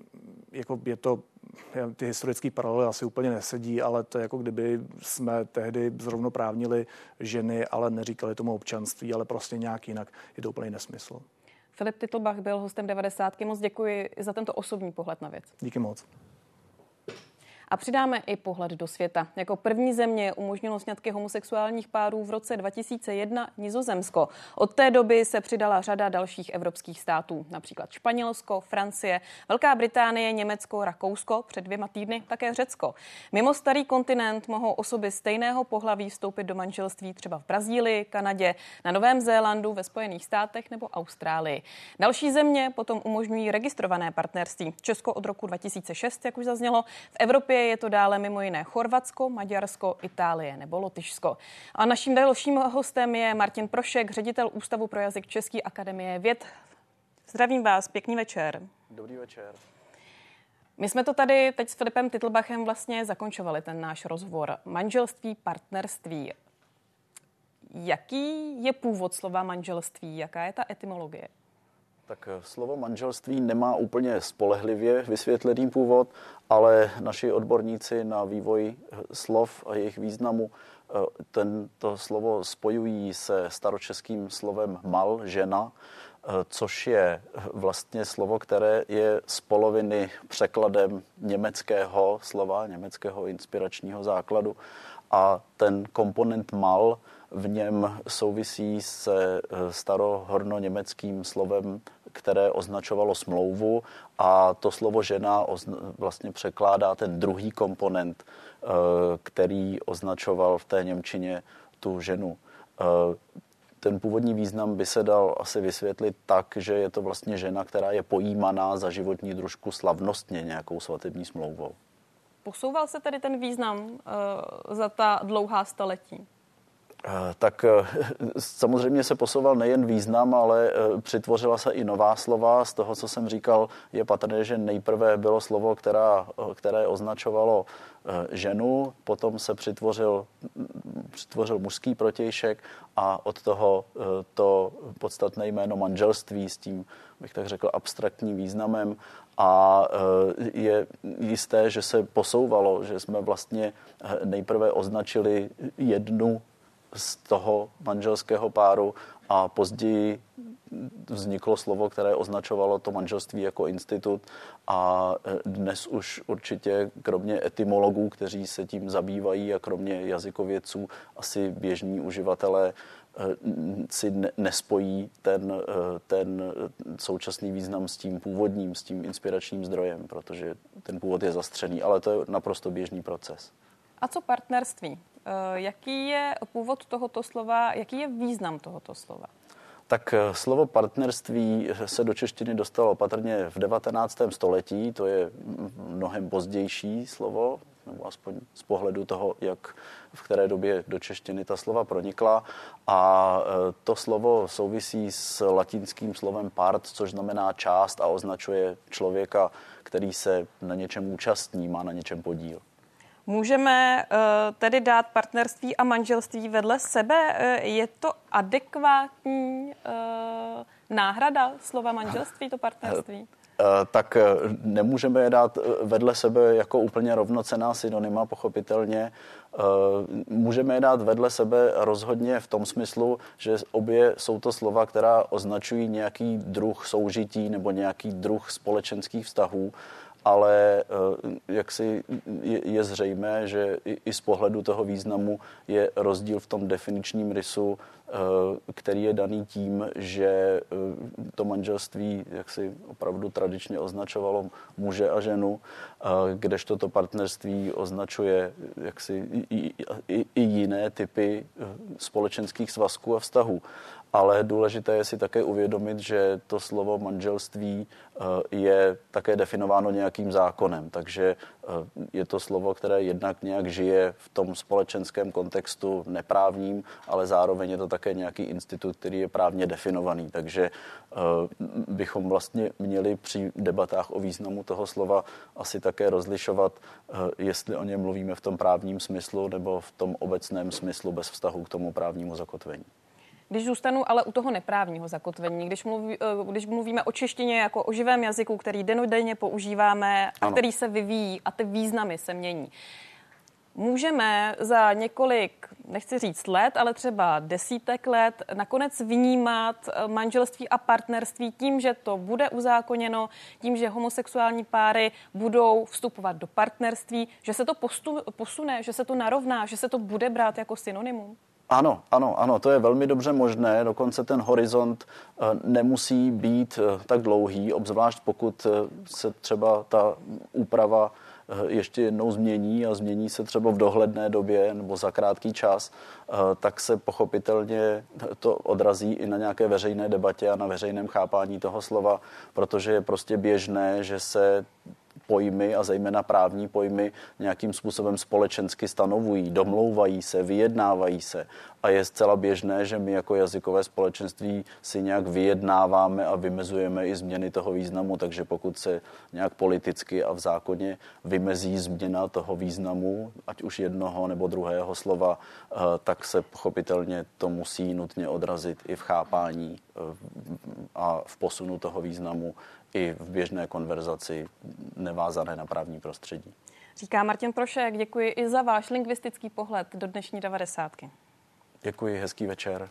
jako je to, ty historické paralely asi úplně nesedí, ale to je jako kdyby jsme tehdy zrovnoprávnili ženy, ale neříkali tomu občanství, ale prostě nějak jinak. Je to úplný nesmysl. Filip Titlbach byl hostem 90. Moc děkuji za tento osobní pohled na věc. Díky moc. A přidáme i pohled do světa. Jako první země umožnilo sňatky homosexuálních párů v roce 2001 Nizozemsko. Od té doby se přidala řada dalších evropských států, například Španělsko, Francie, Velká Británie, Německo, Rakousko, před dvěma týdny také Řecko. Mimo starý kontinent mohou osoby stejného pohlaví vstoupit do manželství třeba v Brazílii, Kanadě, na Novém Zélandu, ve Spojených státech nebo Austrálii. Další země potom umožňují registrované partnerství. Česko od roku 2006, jak už zaznělo, v Evropě Evropě je to dále mimo jiné Chorvatsko, Maďarsko, Itálie nebo Lotyšsko. A naším dalším hostem je Martin Prošek, ředitel Ústavu pro jazyk České akademie věd. Zdravím vás, pěkný večer. Dobrý večer. My jsme to tady teď s Filipem Titlbachem vlastně zakončovali, ten náš rozhovor. Manželství, partnerství. Jaký je původ slova manželství? Jaká je ta etymologie? Tak eh, slovo manželství nemá úplně spolehlivě vysvětlený původ, ale naši odborníci na vývoj eh, slov a jejich významu eh, tento slovo spojují se staročeským slovem mal, žena, což je vlastně slovo, které je z poloviny překladem německého slova, německého inspiračního základu. A ten komponent mal v něm souvisí se starohorno-německým slovem které označovalo smlouvu a to slovo žena vlastně překládá ten druhý komponent, eh, který označoval v té Němčině tu ženu. Eh, ten původní význam by se dal asi vysvětlit tak, že je to vlastně žena, která je pojímaná za životní družku slavnostně nějakou svatební smlouvou. Posouval se tedy ten význam za ta dlouhá staletí? Eh, tak eh, samozřejmě se posouval nejen význam, ale eh, přitvořila se i nová slova. Z toho, co jsem říkal, je patrné, že nejprve bylo slovo, která, které označovalo ženu, potom se přitvořil, přitvořil mužský protějšek a od toho to podstatné jméno manželství s tím, bych tak řekl, abstraktním významem a je jisté, že se posouvalo, že jsme vlastně nejprve označili jednu z toho manželského páru a později vzniklo slovo, které označovalo to manželství jako institut a dnes už určitě kromě etymologů, kteří se tím zabývají a kromě jazykovědců asi běžní uživatelé si nespojí ten, ten současný význam s tím původním, s tím inspiračním zdrojem, protože ten původ je zastřený, ale to je naprosto běžný proces. A co partnerství? Eh, jaký je původ tohoto slova, jaký je význam tohoto slova? Tak eh, slovo partnerství se do češtiny dostalo patrně v 19. století, to je mnohem pozdější slovo, nebo aspoň z pohledu toho, jak v které době do češtiny ta slova pronikla. A eh, to slovo souvisí s latinským slovem part, což znamená část a označuje člověka, který se na něčem účastní, má na něčem podíl. Můžeme uh, tedy dát partnerství a manželství vedle sebe? Uh, je to adekvátní uh, náhrada slova manželství, to partnerství? tak nemůžeme je dát vedle sebe jako úplně rovnocená synonyma, pochopitelně. Můžeme je dát vedle sebe rozhodně v tom smyslu, že obě jsou to slova, která označují nějaký druh soužití nebo nějaký druh společenských vztahů ale eh, jak si je zřejmé, že i z pohledu toho významu je rozdíl v tom definičním rysu, eh, který je daný tím, že eh, to manželství jak si opravdu tradičně označovalo muže a ženu, kdežto to partnerství označuje jaksi i, i, i jiné typy společenských svazků a vztahů ale důležité je si také uvědomit, že to slovo manželství eh, je také definováno nějakým zákonem, takže eh, je to slovo, které jednak nějak žije v tom společenském kontextu neprávním, ale zároveň je to také nějaký institut, který je právně definovaný, takže eh, bychom vlastně měli při debatách o významu toho slova asi také rozlišovat, jestli o něm mluvíme v tom právním smyslu nebo v tom obecném smyslu bez vztahu k tomu právnímu zakotvení. Když zůstanu ale u toho neprávního zakotvení, když, mluví, eh, když mluvíme o češtině jako o živém jazyku, který denodenně používáme a ano. který se vyvíjí a ty významy se mění, můžeme za několik, nechci říct let, ale třeba desítek let nakonec vnímat eh, manželství a partnerství tím, že to bude uzákoněno, tím, že homosexuální páry budou vstupovat do partnerství, že se to postu, posune, že se to narovná, že se to bude brát jako synonymum? Ano, ano, ano, to je velmi dobře možné. Dokonce ten horizont eh, nemusí být eh, tak dlouhý, obzvlášť pokud eh, se třeba ta úprava ještě jednou změní a změní se třeba v dohledné době nebo za krátký čas, tak se pochopitelně to odrazí i na nějaké veřejné debatě a na veřejném chápání toho slova, protože je prostě běžné, že se pojmy a zejména právní pojmy nějakým způsobem společensky stanovují, domlouvají se, vyjednávají se. A je zcela běžné, že my jako jazykové společenství si nějak vyjednáváme a vymezujeme i změny toho významu, takže pokud se nějak politicky a v zákoně vymezí změna toho významu, ať už jednoho nebo druhého slova, eh, tak se pochopitelně to musí nutně odrazit i v chápání eh, a v posunu toho významu i v běžné konverzaci nevázané na právní prostředí. Říká Martin Prošek, děkuji i za váš lingvistický pohled do dnešní 90. Děkuji, hezký večer.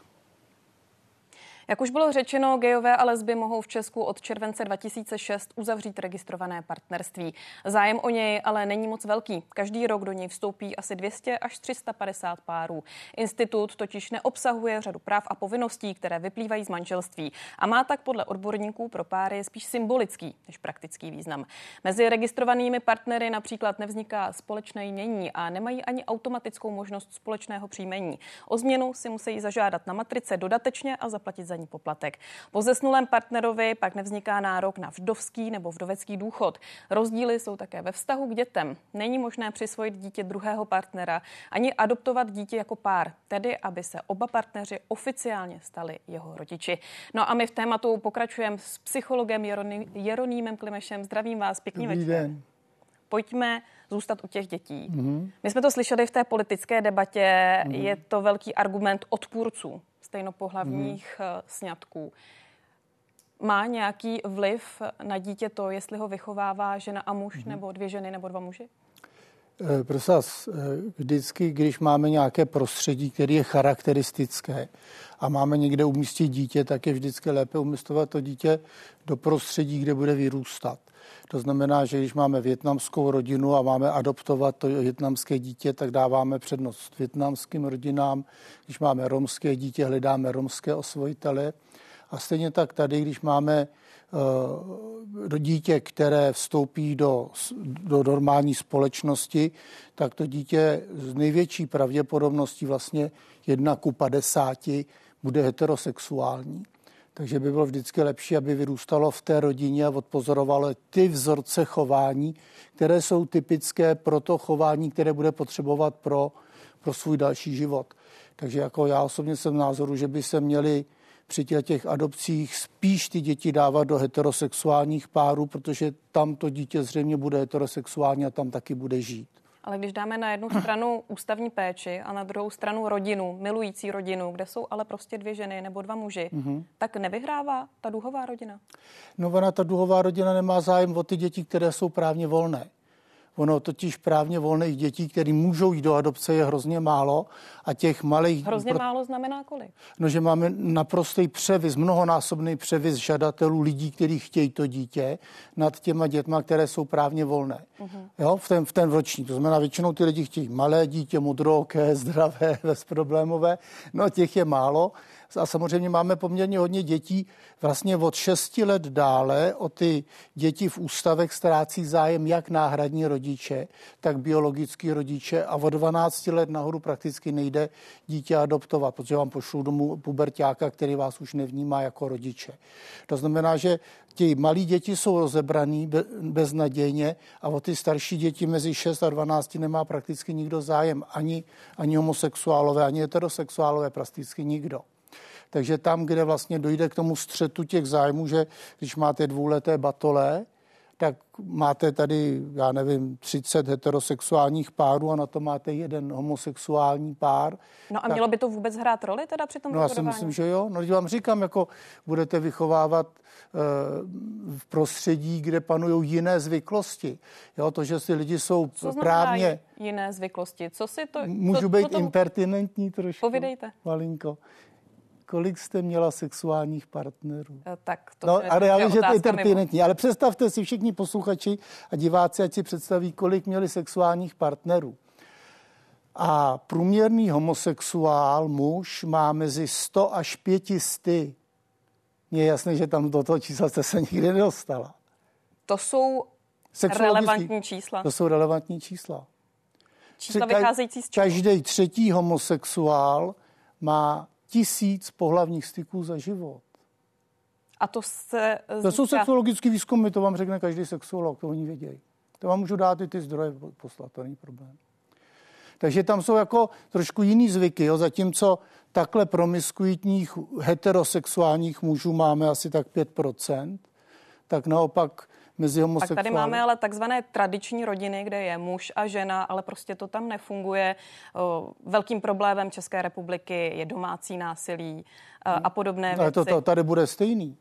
Jak už bylo řečeno, gejové a lesby mohou v Česku od července 2006 uzavřít registrované partnerství. Zájem o něj ale není moc velký. Každý rok do něj vstoupí asi 200 až 350 párů. Institut totiž neobsahuje řadu práv a povinností, které vyplývají z manželství a má tak podle odborníků pro páry spíš symbolický než praktický význam. Mezi registrovanými partnery například nevzniká společné jmění a nemají ani automatickou možnost společného příjmení. O změnu si musí zažádat na matrice dodatečně a zaplatit za za ní poplatek. Po zesnulém partnerovi pak nevzniká nárok na vdovský nebo vdovecký důchod. Rozdíly jsou také ve vztahu k dětem. Není možné přisvojit dítě druhého partnera ani adoptovat dítě jako pár, tedy aby se oba partneři oficiálně stali jeho rodiči. No a my v tématu pokračujeme s psychologem Jeronýmem Klimešem. Zdravím vás, pěkný Dobrý večer. Den pojďme zůstat u těch dětí. Mm-hmm. My jsme to slyšeli v té politické debatě, mm-hmm. je to velký argument odpůrců stejnopohlavních hmm. sňatků. Má nějaký vliv na dítě to, jestli ho vychovává žena a muž, hmm. nebo dvě ženy, nebo dva muži? Eh, prosím vás, eh, vždycky, když máme nějaké prostředí, které je charakteristické a máme někde umístit dítě, tak je vždycky lépe umístovat to dítě do prostředí, kde bude vyrůstat. To znamená, že když máme větnamskou rodinu a máme adoptovat to větnamské dítě, tak dáváme přednost větnamským rodinám. Když máme romské dítě, hledáme romské osvojitele. A stejně tak tady, když máme dítě, které vstoupí do, do normální společnosti, tak to dítě z největší pravděpodobností vlastně 1 ku 50 bude heterosexuální. Takže by bylo vždycky lepší, aby vyrůstalo v té rodině a odpozorovalo ty vzorce chování, které jsou typické pro to chování, které bude potřebovat pro, pro svůj další život. Takže jako já osobně jsem názoru, že by se měli při těch adopcích spíš ty děti dávat do heterosexuálních párů, protože tam to dítě zřejmě bude heterosexuální a tam taky bude žít. Ale když dáme na jednu stranu ústavní péči a na druhou stranu rodinu, milující rodinu, kde jsou ale prostě dvě ženy nebo dva muži, mm-hmm. tak nevyhrává ta duhová rodina? No ona, ta duhová rodina nemá zájem o ty děti, které jsou právně volné. Ono totiž právně volných dětí, které můžou jít do adopce, je hrozně málo a těch malých... Hrozně pro... málo znamená kolik? No, že máme naprostý převis, mnohonásobný převis žadatelů lidí, kteří chtějí to dítě nad těma dětma, které jsou právně volné. Uh-huh. Jo, v ten, v ten roční. To znamená, většinou ty lidi chtějí malé dítě, modrooké, zdravé, bezproblémové. No, těch je málo. A samozřejmě máme poměrně hodně dětí vlastně od 6 let dále o ty děti v ústavech ztrácí zájem jak náhradní rodiče, tak biologický rodiče a od 12 let nahoru prakticky nejde dítě adoptovat, protože vám pošlou domů pubertáka, který vás už nevnímá jako rodiče. To znamená, že ti malí děti jsou rozebraný beznadějně a o ty starší děti mezi 6 a 12 nemá prakticky nikdo zájem. Ani, ani homosexuálové, ani heterosexuálové, prakticky nikdo. Takže tam, kde vlastně dojde k tomu střetu těch zájmů, že když máte dvouleté batole, tak máte tady, já nevím, 30 heterosexuálních párů a na to máte jeden homosexuální pár. No a mělo by to vůbec hrát roli teda při tom No já si myslím, že jo. No vám říkám, jako budete vychovávat uh, v prostředí, kde panují jiné zvyklosti. Jo, to, že si lidi jsou co právně... jiné zvyklosti? Co si to... Můžu co, být to... impertinentní trošku? Povídejte. Malinko kolik jste měla sexuálních partnerů? Eh, tak to no, ale já vím, že to je interpretní, ale představte si všichni posluchači a diváci, ať si představí, kolik měli sexuálních partnerů. A průměrný homosexuál, muž, má mezi 100 až 500. Mně je jasné, že tam do toho čísla jste se nikdy nedostala. To jsou relevantní čísla. To jsou relevantní čísla. Čísla vycházející z čeho? Každý třetí homosexuál má tisíc pohlavních styků za život. A to se... To jsou sexuologické výzkumy, to vám řekne každý sexuolog, to oni vědějí. To vám můžu dát i ty zdroje poslat, to není problém. Takže tam jsou jako trošku jiný zvyky, jo? zatímco takhle promiskuitních heterosexuálních mužů máme asi tak 5%, tak naopak mezi homosexuály. Tak tady máme ale takzvané tradiční rodiny, kde je muž a žena, ale prostě to tam nefunguje. Velkým problémem České republiky je domácí násilí a podobné věci. Ale to, to tady bude stejný.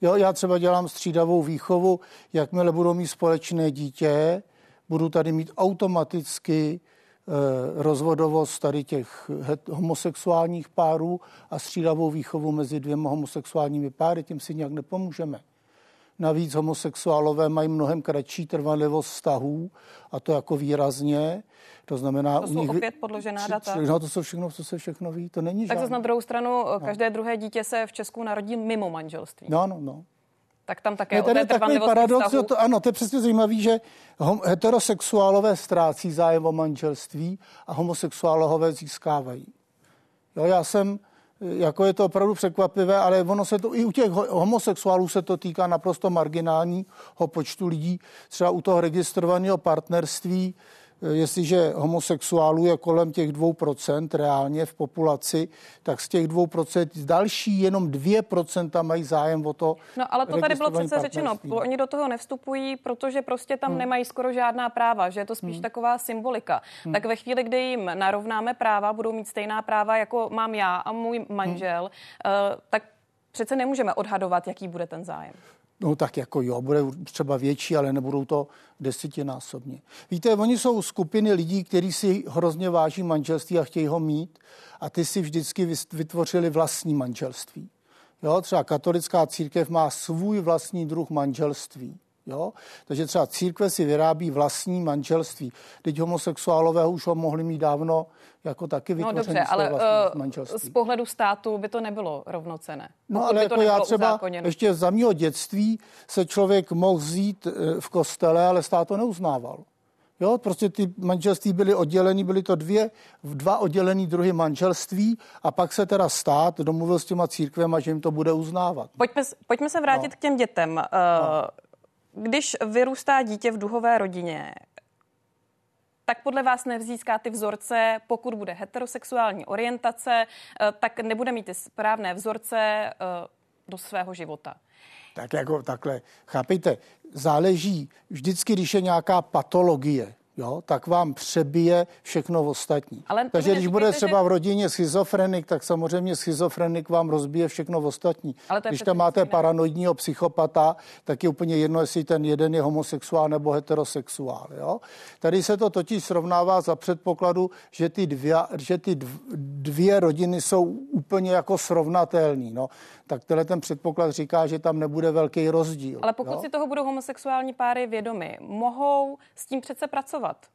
Jo, já třeba dělám střídavou výchovu, jakmile budou mít společné dítě, budu tady mít automaticky eh, rozvodovost tady těch homosexuálních párů a střídavou výchovu mezi dvěma homosexuálními páry, tím si nějak nepomůžeme. Navíc homosexuálové mají mnohem kratší trvanlivost vztahů a to jako výrazně. To znamená, to jsou nich... opět podložená data. No, to jsou všechno, co se všechno ví, to není Tak zase na druhou stranu, no. každé druhé dítě se v Česku narodí mimo manželství. No, no, no. Tak tam také je tady takový paradox, to, ano, to je přesně zajímavé, že heterosexuálové ztrácí zájem o manželství a homosexuálové získávají. Jo, já jsem jako je to opravdu překvapivé, ale ono se to i u těch homosexuálů se to týká naprosto marginálního počtu lidí. Třeba u toho registrovaného partnerství jestliže homosexuálů je kolem těch 2% reálně v populaci, tak z těch 2% další jenom 2% mají zájem o to. No ale to tady bylo přece řečeno, oni do toho nevstupují, protože prostě tam hmm. nemají skoro žádná práva, že je to spíš hmm. taková symbolika. Hmm. Tak ve chvíli, kdy jim narovnáme práva, budou mít stejná práva, jako mám já a můj manžel, hmm. uh, tak přece nemůžeme odhadovat, jaký bude ten zájem. No tak jako jo, bude třeba větší, ale nebudou to desetinásobně. Víte, oni jsou skupiny lidí, kteří si hrozně váží manželství a chtějí ho mít a ty si vždycky vytvořili vlastní manželství. Jo, třeba katolická církev má svůj vlastní druh manželství. Jo? Takže třeba církve si vyrábí vlastní manželství. Teď homosexuálové už ho mohli mít dávno jako taky vytvoření No dobře, ale uh, manželství. z pohledu státu by to nebylo rovnocené. No ale jako já třeba uzákoněno. ještě za mého dětství se člověk mohl zít eh, v kostele, ale stát to neuznával. Jo, prostě ty manželství byly oddělený, byly to dvě, dva oddělený druhy manželství a pak se teda stát domluvil s těma církvema, že jim to bude uznávat. Pojďme, pojďme se vrátit no. k těm dětem. No. Když vyrůstá dítě v duhové rodině, tak podle vás nevzíská ty vzorce, pokud bude heterosexuální orientace, eh, tak nebude mít ty správné vzorce eh, do svého života. Tak jako takhle, chápejte, záleží vždycky, když je nějaká patologie, jo, tak vám přebije všechno ostatní. Ale Takže když bude třeba že... v rodině schizofrenik, tak samozřejmě schizofrenik vám rozbije všechno ostatní. Ale když tam máte paranoidního psychopata, tak je úplně jedno, jestli ten jeden je homosexuál nebo heterosexuál. Jo? Tady se to totiž srovnává za předpokladu, že ty dvě, že ty dvě rodiny jsou úplně jako srovnatelný. No. Tak tenhle ten předpoklad říká, že tam nebude velký rozdíl. Ale pokud jo? si toho budou homosexuální páry vědomi, mohou s tím přece pracovat.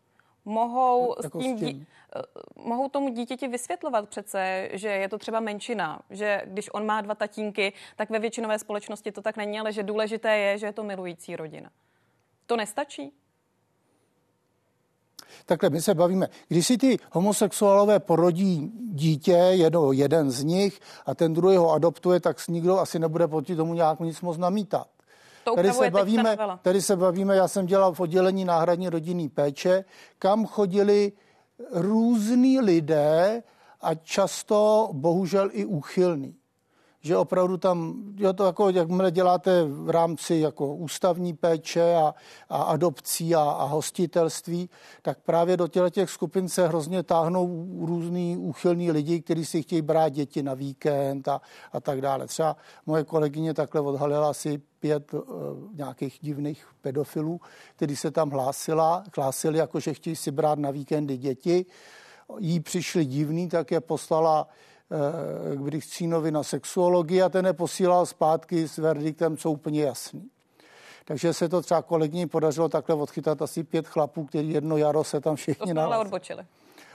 Mohou, jako s tím, s tím? Dí, eh, mohou tomu dítěti vysvětlovat přece, že je to třeba menšina, že když on má dva tatínky, tak ve většinové společnosti to tak není, ale že důležité je, že je to milující rodina. To nestačí? Takhle my se bavíme, když si ty homosexuálové porodí dítě, jedno, jeden z nich a ten druhý ho adoptuje, tak nikdo asi nebude proti tomu nějak nic moc namítat. To tady se, bavíme, tady se bavíme, já jsem dělal v oddělení náhradní rodinný péče, kam chodili různí lidé a často bohužel i úchylní že opravdu tam, jo, to jako, jakmile děláte v rámci jako ústavní péče a, a adopcí a, a hostitelství, tak právě do těle těch skupin se hrozně táhnou různý úchylní lidi, kteří si chtějí brát děti na víkend a, a tak dále. Třeba moje kolegyně takhle odhalila asi pět uh, nějakých divných pedofilů, kteří se tam hlásila, hlásili jako, že chtějí si brát na víkendy děti. Jí přišli divný, tak je poslala Eh, k Brichcínovi na sexuologii a ten je posílal zpátky s verdiktem, co úplně jasný. Takže se to třeba kolegyni podařilo takhle odchytat asi pět chlapů, který jedno jaro se tam všichni To jsme ale odbočili.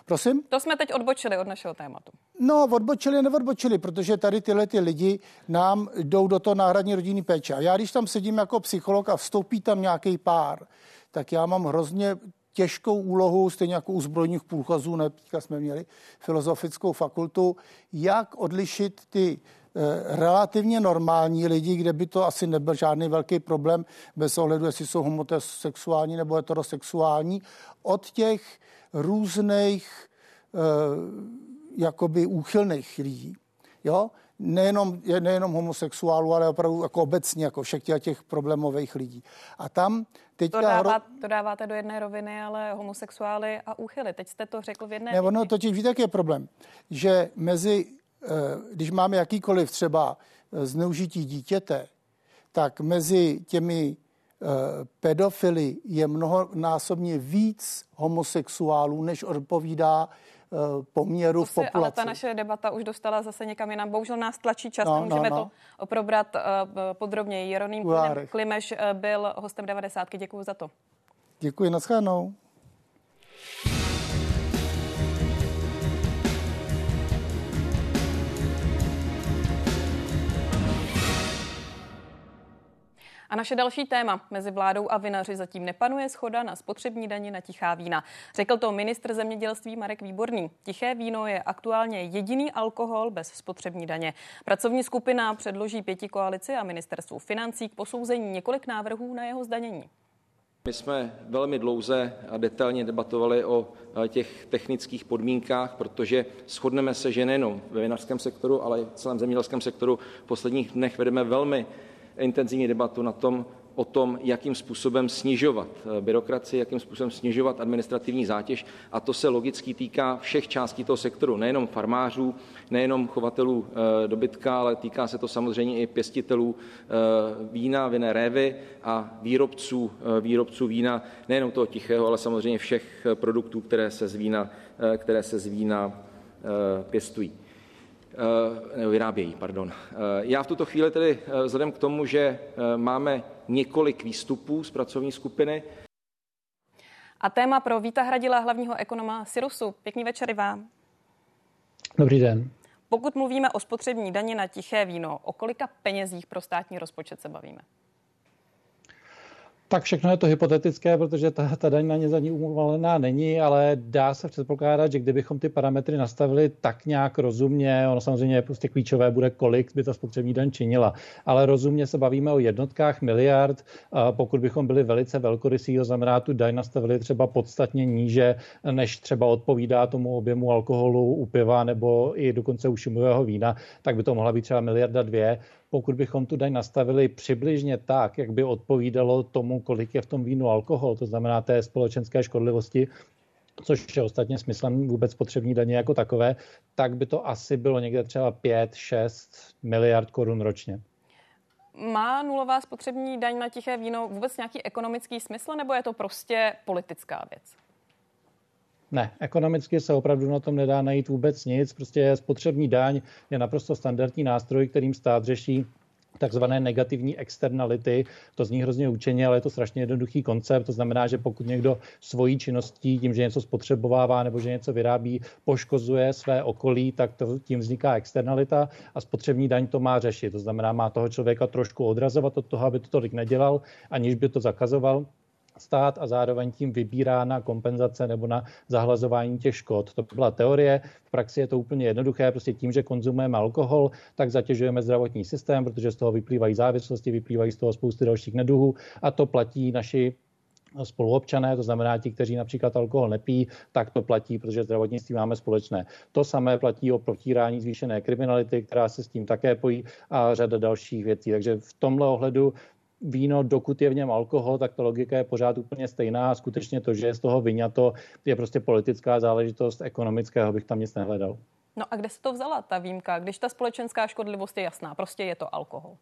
Prosím? To jsme teď odbočili od našeho tématu. No, odbočili, neodbočili, protože tady tyhle ty lidi nám jdou do toho náhradní rodinný péče. A já, když tam sedím jako psycholog a vstoupí tam nějaký pár, tak já mám hrozně těžkou úlohu, stejně jako u zbrojních průchazů, ne, jsme měli filozofickou fakultu, jak odlišit ty eh, relativně normální lidi, kde by to asi nebyl žádný velký problém, bez ohledu, jestli jsou homosexuální nebo heterosexuální, od těch různých eh, jakoby úchylných lidí. Jo? Nejenom, nejenom homosexuálů, ale opravdu jako obecně, jako všech těch problémových lidí. A tam teďka... To, dává, to dáváte do jedné roviny, ale homosexuály a úchyly. Teď jste to řekl v jedné... Ne, ono totiž víte, jaký je problém, že mezi, eh, když máme jakýkoliv třeba eh, zneužití dítěte, tak mezi těmi eh, pedofily je mnohonásobně víc homosexuálů, než odpovídá poměru v populaci. Ale ta naše debata už dostala zase někam jinam. Bohužel nás tlačí čas, no, můžeme no, no. to probrat uh, podrobněji. Jeroným Klimeš byl hostem 90. Děkuji za to. Děkuji, naschledanou. A naše další téma. Mezi vládou a vinaři zatím nepanuje schoda na spotřební daně na tichá vína. Řekl to ministr zemědělství Marek Výborný. Tiché víno je aktuálně jediný alkohol bez spotřební daně. Pracovní skupina předloží pěti koalici a ministerstvu financí k posouzení několik návrhů na jeho zdanění. My jsme velmi dlouze a detailně debatovali o eh, těch technických podmínkách, protože shodneme se, že nejenom ve vinařském sektoru, ale i v celém zemědělském sektoru v posledních dnech vedeme velmi intenzivní debatu na tom, o tom, jakým způsobem snižovat eh, byrokracii, jakým způsobem snižovat administrativní zátěž. A to se logicky týká všech částí toho sektoru, nejenom farmářů, nejenom chovatelů eh, dobytka, ale týká se to samozřejmě i pěstitelů vína, vinné révy a výrobců, výrobců vína, nejenom toho tichého, ale samozřejmě všech produktů, které se z vína, které se z vína pěstují. Eh, nebo vyrábějí, pardon. Eh, já v tuto chvíli tedy eh, vzhledem k tomu, že máme několik výstupů z pracovní skupiny. A téma pro Víta Hradila, hlavního ekonoma Sirusu. Pěkný večer i vám. Dobrý den. Pokud mluvíme o spotřební daně na tiché víno, o kolika penězích pro státní rozpočet se bavíme? Tak všechno je to hypotetické, protože ta, ta daň na ně za ní umalená není, ale dá se předpokládat, že kdybychom ty parametry nastavili tak nějak rozumně, ono samozřejmě prostě klíčové bude, kolik by ta spotřební daň činila, ale rozumně se bavíme o jednotkách miliard, pokud bychom byli velice velkorysí, to znamená tu daň nastavili třeba podstatně níže, než třeba odpovídá tomu objemu alkoholu u piva nebo i dokonce u vína, tak by to mohla být třeba miliarda dvě pokud bychom tu daň nastavili přibližně tak, jak by odpovídalo tomu, kolik je v tom vínu alkohol, to znamená té společenské škodlivosti, což je ostatně smyslem vůbec potřební daně jako takové, tak by to asi bylo někde třeba 5-6 miliard korun ročně. Má nulová spotřební daň na tiché víno vůbec nějaký ekonomický smysl, nebo je to prostě politická věc? Ne, ekonomicky se opravdu na tom nedá najít vůbec nic. Prostě spotřební daň je naprosto standardní nástroj, kterým stát řeší takzvané negativní externality. To zní hrozně učeně, ale je to strašně jednoduchý koncept. To znamená, že pokud někdo svojí činností, tím, že něco spotřebovává nebo že něco vyrábí, poškozuje své okolí, tak to, tím vzniká externalita a spotřební daň to má řešit. To znamená, má toho člověka trošku odrazovat od toho, aby to tolik nedělal, aniž by to zakazoval stát a zároveň tím vybírá na kompenzace nebo na zahlazování těch škod. To byla teorie, v praxi je to úplně jednoduché, prostě tím, že konzumujeme alkohol, tak zatěžujeme zdravotní systém, protože z toho vyplývají závislosti, vyplývají z toho spousty dalších neduhů a to platí naši spoluobčané, to znamená ti, kteří například alkohol nepí, tak to platí, protože zdravotnictví máme společné. To samé platí o protírání zvýšené kriminality, která se s tím také pojí a řada dalších věcí. Takže v tomhle ohledu víno, dokud je v něm alkohol, tak ta logika je pořád úplně stejná a skutečně to, že je z toho vyňato, je prostě politická záležitost, ekonomického bych tam nic nehledal. No a kde se to vzala ta výjimka, když ta společenská škodlivost je jasná, prostě je to alkohol?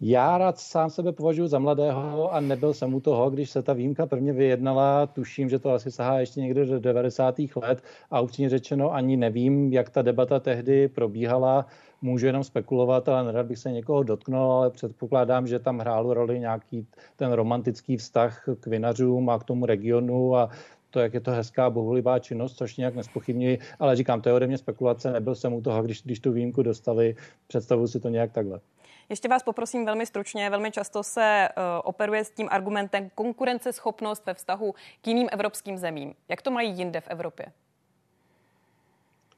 Já rád sám sebe považuji za mladého a nebyl jsem u toho, když se ta výjimka prvně vyjednala. Tuším, že to asi sahá ještě někde do 90. let a upřímně řečeno ani nevím, jak ta debata tehdy probíhala můžu jenom spekulovat, ale nerad bych se někoho dotknul, ale předpokládám, že tam hrál roli nějaký ten romantický vztah k vinařům a k tomu regionu a to, jak je to hezká bohulibá činnost, což nějak nespochybňuji, ale říkám, to je ode mě spekulace, nebyl jsem u toho, když, když tu výjimku dostali, představuji si to nějak takhle. Ještě vás poprosím velmi stručně, velmi často se uh, operuje s tím argumentem konkurenceschopnost ve vztahu k jiným evropským zemím. Jak to mají jinde v Evropě?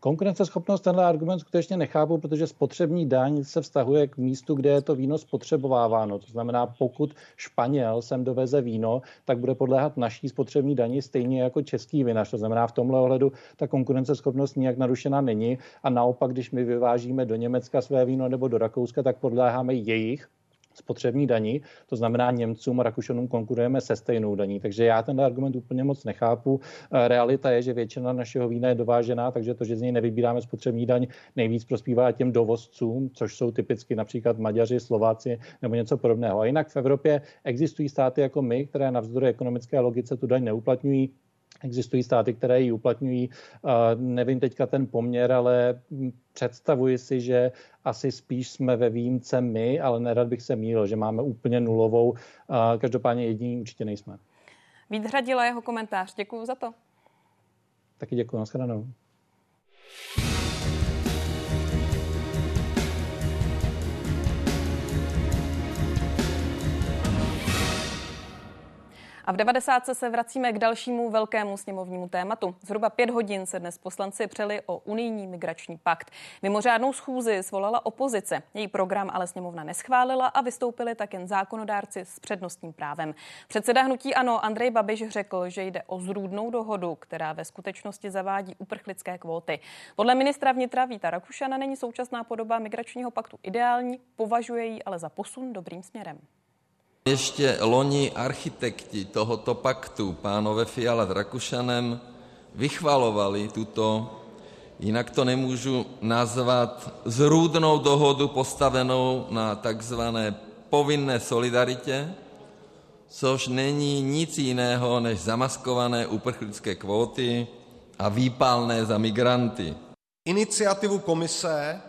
Konkurenceschopnost tenhle argument skutečně nechápu, protože spotřební daň se vztahuje k místu, kde je to víno spotřebováváno. To znamená, pokud Španěl sem doveze víno, tak bude podléhat naší spotřební dani stejně jako český vinař. To znamená, v tomhle ohledu ta konkurenceschopnost nijak narušená není. A naopak, když my vyvážíme do Německa své víno nebo do Rakouska, tak podléháme jejich spotřební daní, to znamená Němcům a Rakušanům konkurujeme se stejnou daní. Takže já ten argument úplně moc nechápu. Eh, realita je, že většina našeho vína je dovážená, takže to, že z něj nevybíráme spotřební daň, nejvíc prospívá těm dovozcům, což jsou typicky například Maďaři, Slováci nebo něco podobného. A jinak v Evropě existují státy jako my, které navzdory ekonomické logice tu daň neuplatňují. Existují státy, které ji uplatňují. Nevím teďka ten poměr, ale představuji si, že asi spíš jsme ve výjimce my, ale nerad bych se mýlil, že máme úplně nulovou. Každopádně jediní určitě nejsme. Vít Hradila jeho komentář. Děkuji za to. Taky děkuji. Naschledanou. A v 90. se vracíme k dalšímu velkému sněmovnímu tématu. Zhruba pět hodin se dnes poslanci přeli o unijní migrační pakt. Mimořádnou schůzi svolala opozice. Její program ale sněmovna neschválila a vystoupili tak jen zákonodárci s přednostním právem. Předseda hnutí Ano Andrej Babiš řekl, že jde o zrůdnou dohodu, která ve skutečnosti zavádí uprchlické kvóty. Podle ministra vnitra Víta Rakušana není současná podoba migračního paktu ideální, považuje ji ale za posun dobrým směrem. Ještě loni architekti tohoto paktu, pánové Fiala s Rakušanem, vychvalovali tuto, jinak to nemůžu nazvat, zrůdnou dohodu postavenou na takzvané povinné solidaritě, což není nic jiného než zamaskované uprchlické kvóty a výpalné za migranty. Iniciativu komise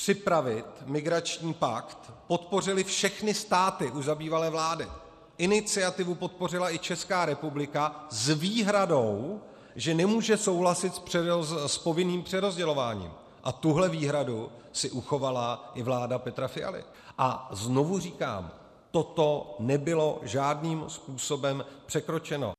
připravit migrační pakt podpořili všechny státy už za bývalé vlády. Iniciativu podpořila i Česká republika s výhradou, že nemůže souhlasit s povinným přerozdělováním. A tuhle výhradu si uchovala i vláda Petra Fialy. A znovu říkám, toto nebylo žádným způsobem překročeno.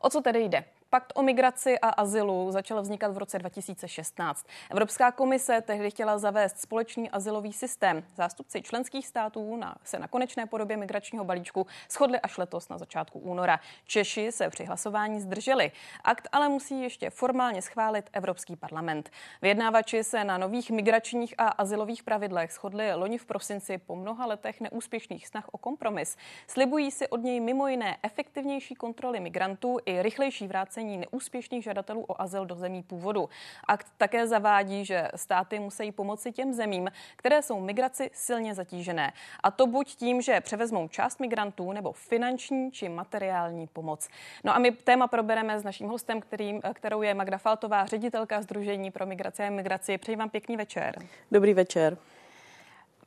O co tedy jde? Pakt o migraci a azylu začal vznikat v roce 2016. Evropská komise tehdy chtěla zavést společný azylový systém. Zástupci členských států na, se na konečné podobě migračního balíčku shodli až letos na začátku února. Češi se při hlasování zdrželi. Akt ale musí ještě formálně schválit Evropský parlament. Vyjednávači se na nových migračních a azylových pravidlech shodli loni v prosinci po mnoha letech neúspěšných snah o kompromis. Slibují si od něj mimo jiné efektivnější kontroly migrantů i rychlejší vrácení vracení neúspěšných žadatelů o azyl do zemí původu. Akt také zavádí, že státy musí pomoci těm zemím, které jsou migraci silně zatížené. A to buď tím, že převezmou část migrantů, nebo finanční či materiální pomoc. No a my téma probereme s naším hostem, kterým, kterou je Magda Faltová, ředitelka Združení pro migraci a migraci. Přeji vám pěkný večer. Dobrý večer.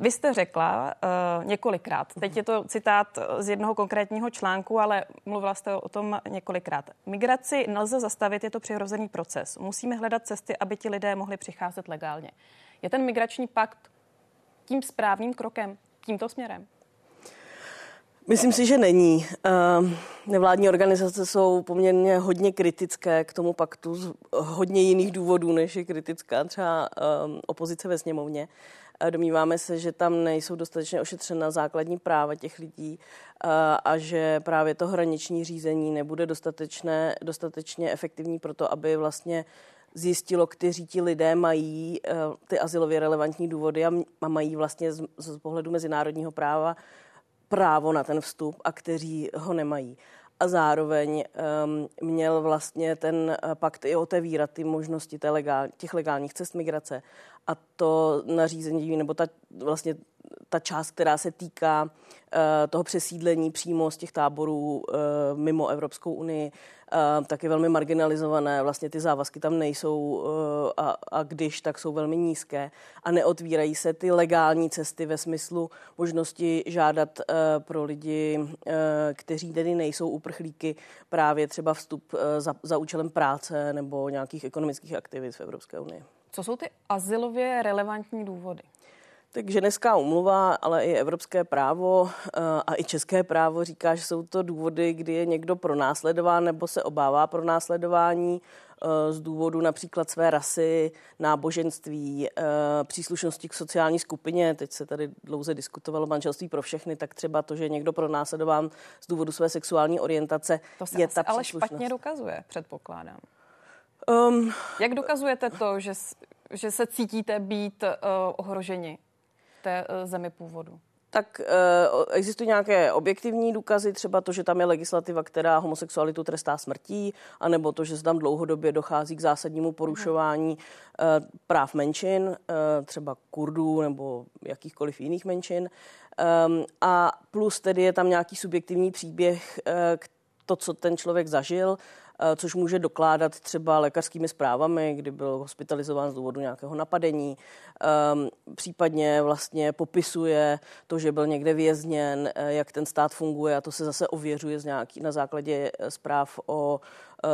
Vy jste řekla uh, několikrát, teď je to citát z jednoho konkrétního článku, ale mluvila jste o tom několikrát. Migraci nelze zastavit, je to přirozený proces. Musíme hledat cesty, aby ti lidé mohli přicházet legálně. Je ten migrační pakt tím správným krokem, tímto směrem? Myslím si, že není. Ehm, nevládní organizace jsou poměrně hodně kritické k tomu paktu z hodně jiných důvodů, než je kritická třeba ehm, opozice ve sněmovně. Domníváme se, že tam nejsou dostatečně ošetřena základní práva těch lidí a že právě to hraniční řízení nebude dostatečné, dostatečně efektivní pro to, aby vlastně zjistilo, kteří ti lidé mají e, ty asilově relevantní důvody a mají vlastně z, z pohledu mezinárodního práva právo na ten vstup a kteří ho nemají a zároveň um, měl vlastně ten eh, pakt i otevírat ty možnosti té legál, těch legálních cest migrace. A to nařízení, nebo ta, vlastně ta část, která se týká uh, toho přesídlení přímo z těch táborů uh, mimo Evropskou unii, uh, tak je velmi marginalizované. Vlastně ty závazky tam nejsou a, a když, tak jsou velmi nízké. A neotvírají se ty legální cesty ve smyslu možnosti žádat pro lidi, kteří tedy nejsou uprchlíky, právě třeba vstup za, za účelem práce nebo nějakých ekonomických aktivit v Evropské unii. Co jsou ty asilově relevantní důvody? Tak ženevská umluva, ale i evropské právo eh, a i české právo říká, že jsou to důvody, kdy je někdo pronásledován nebo se obává pro následování eh, z důvodu například své rasy, náboženství, eh, příslušnosti k sociální skupině. Teď se tady dlouze diskutovalo manželství pro všechny, tak třeba to, že někdo pronásledován z důvodu své sexuální orientace, to se je ta ale špatně dokazuje, předpokládám. Um, Jak dokazujete to, že, že se cítíte být uh, ohroženi té uh, zemi původu? Tak uh, existují nějaké objektivní důkazy, třeba to, že tam je legislativa, která homosexualitu trestá smrtí, anebo to, že se tam dlouhodobě dochází k zásadnímu porušování uh, práv menšin, třeba Kurdů nebo jakýchkoliv jiných menšin. A plus tedy je tam nějaký subjektivní příběh, to, co ten člověk zažil, což může dokládat třeba lékařskými zprávami, kdy byl hospitalizován z důvodu nějakého napadení, ehm, případně vlastně popisuje to, že byl někde vězněn, eh, jak ten stát funguje a to se zase ověřuje z nějaký, na základě eh, zpráv o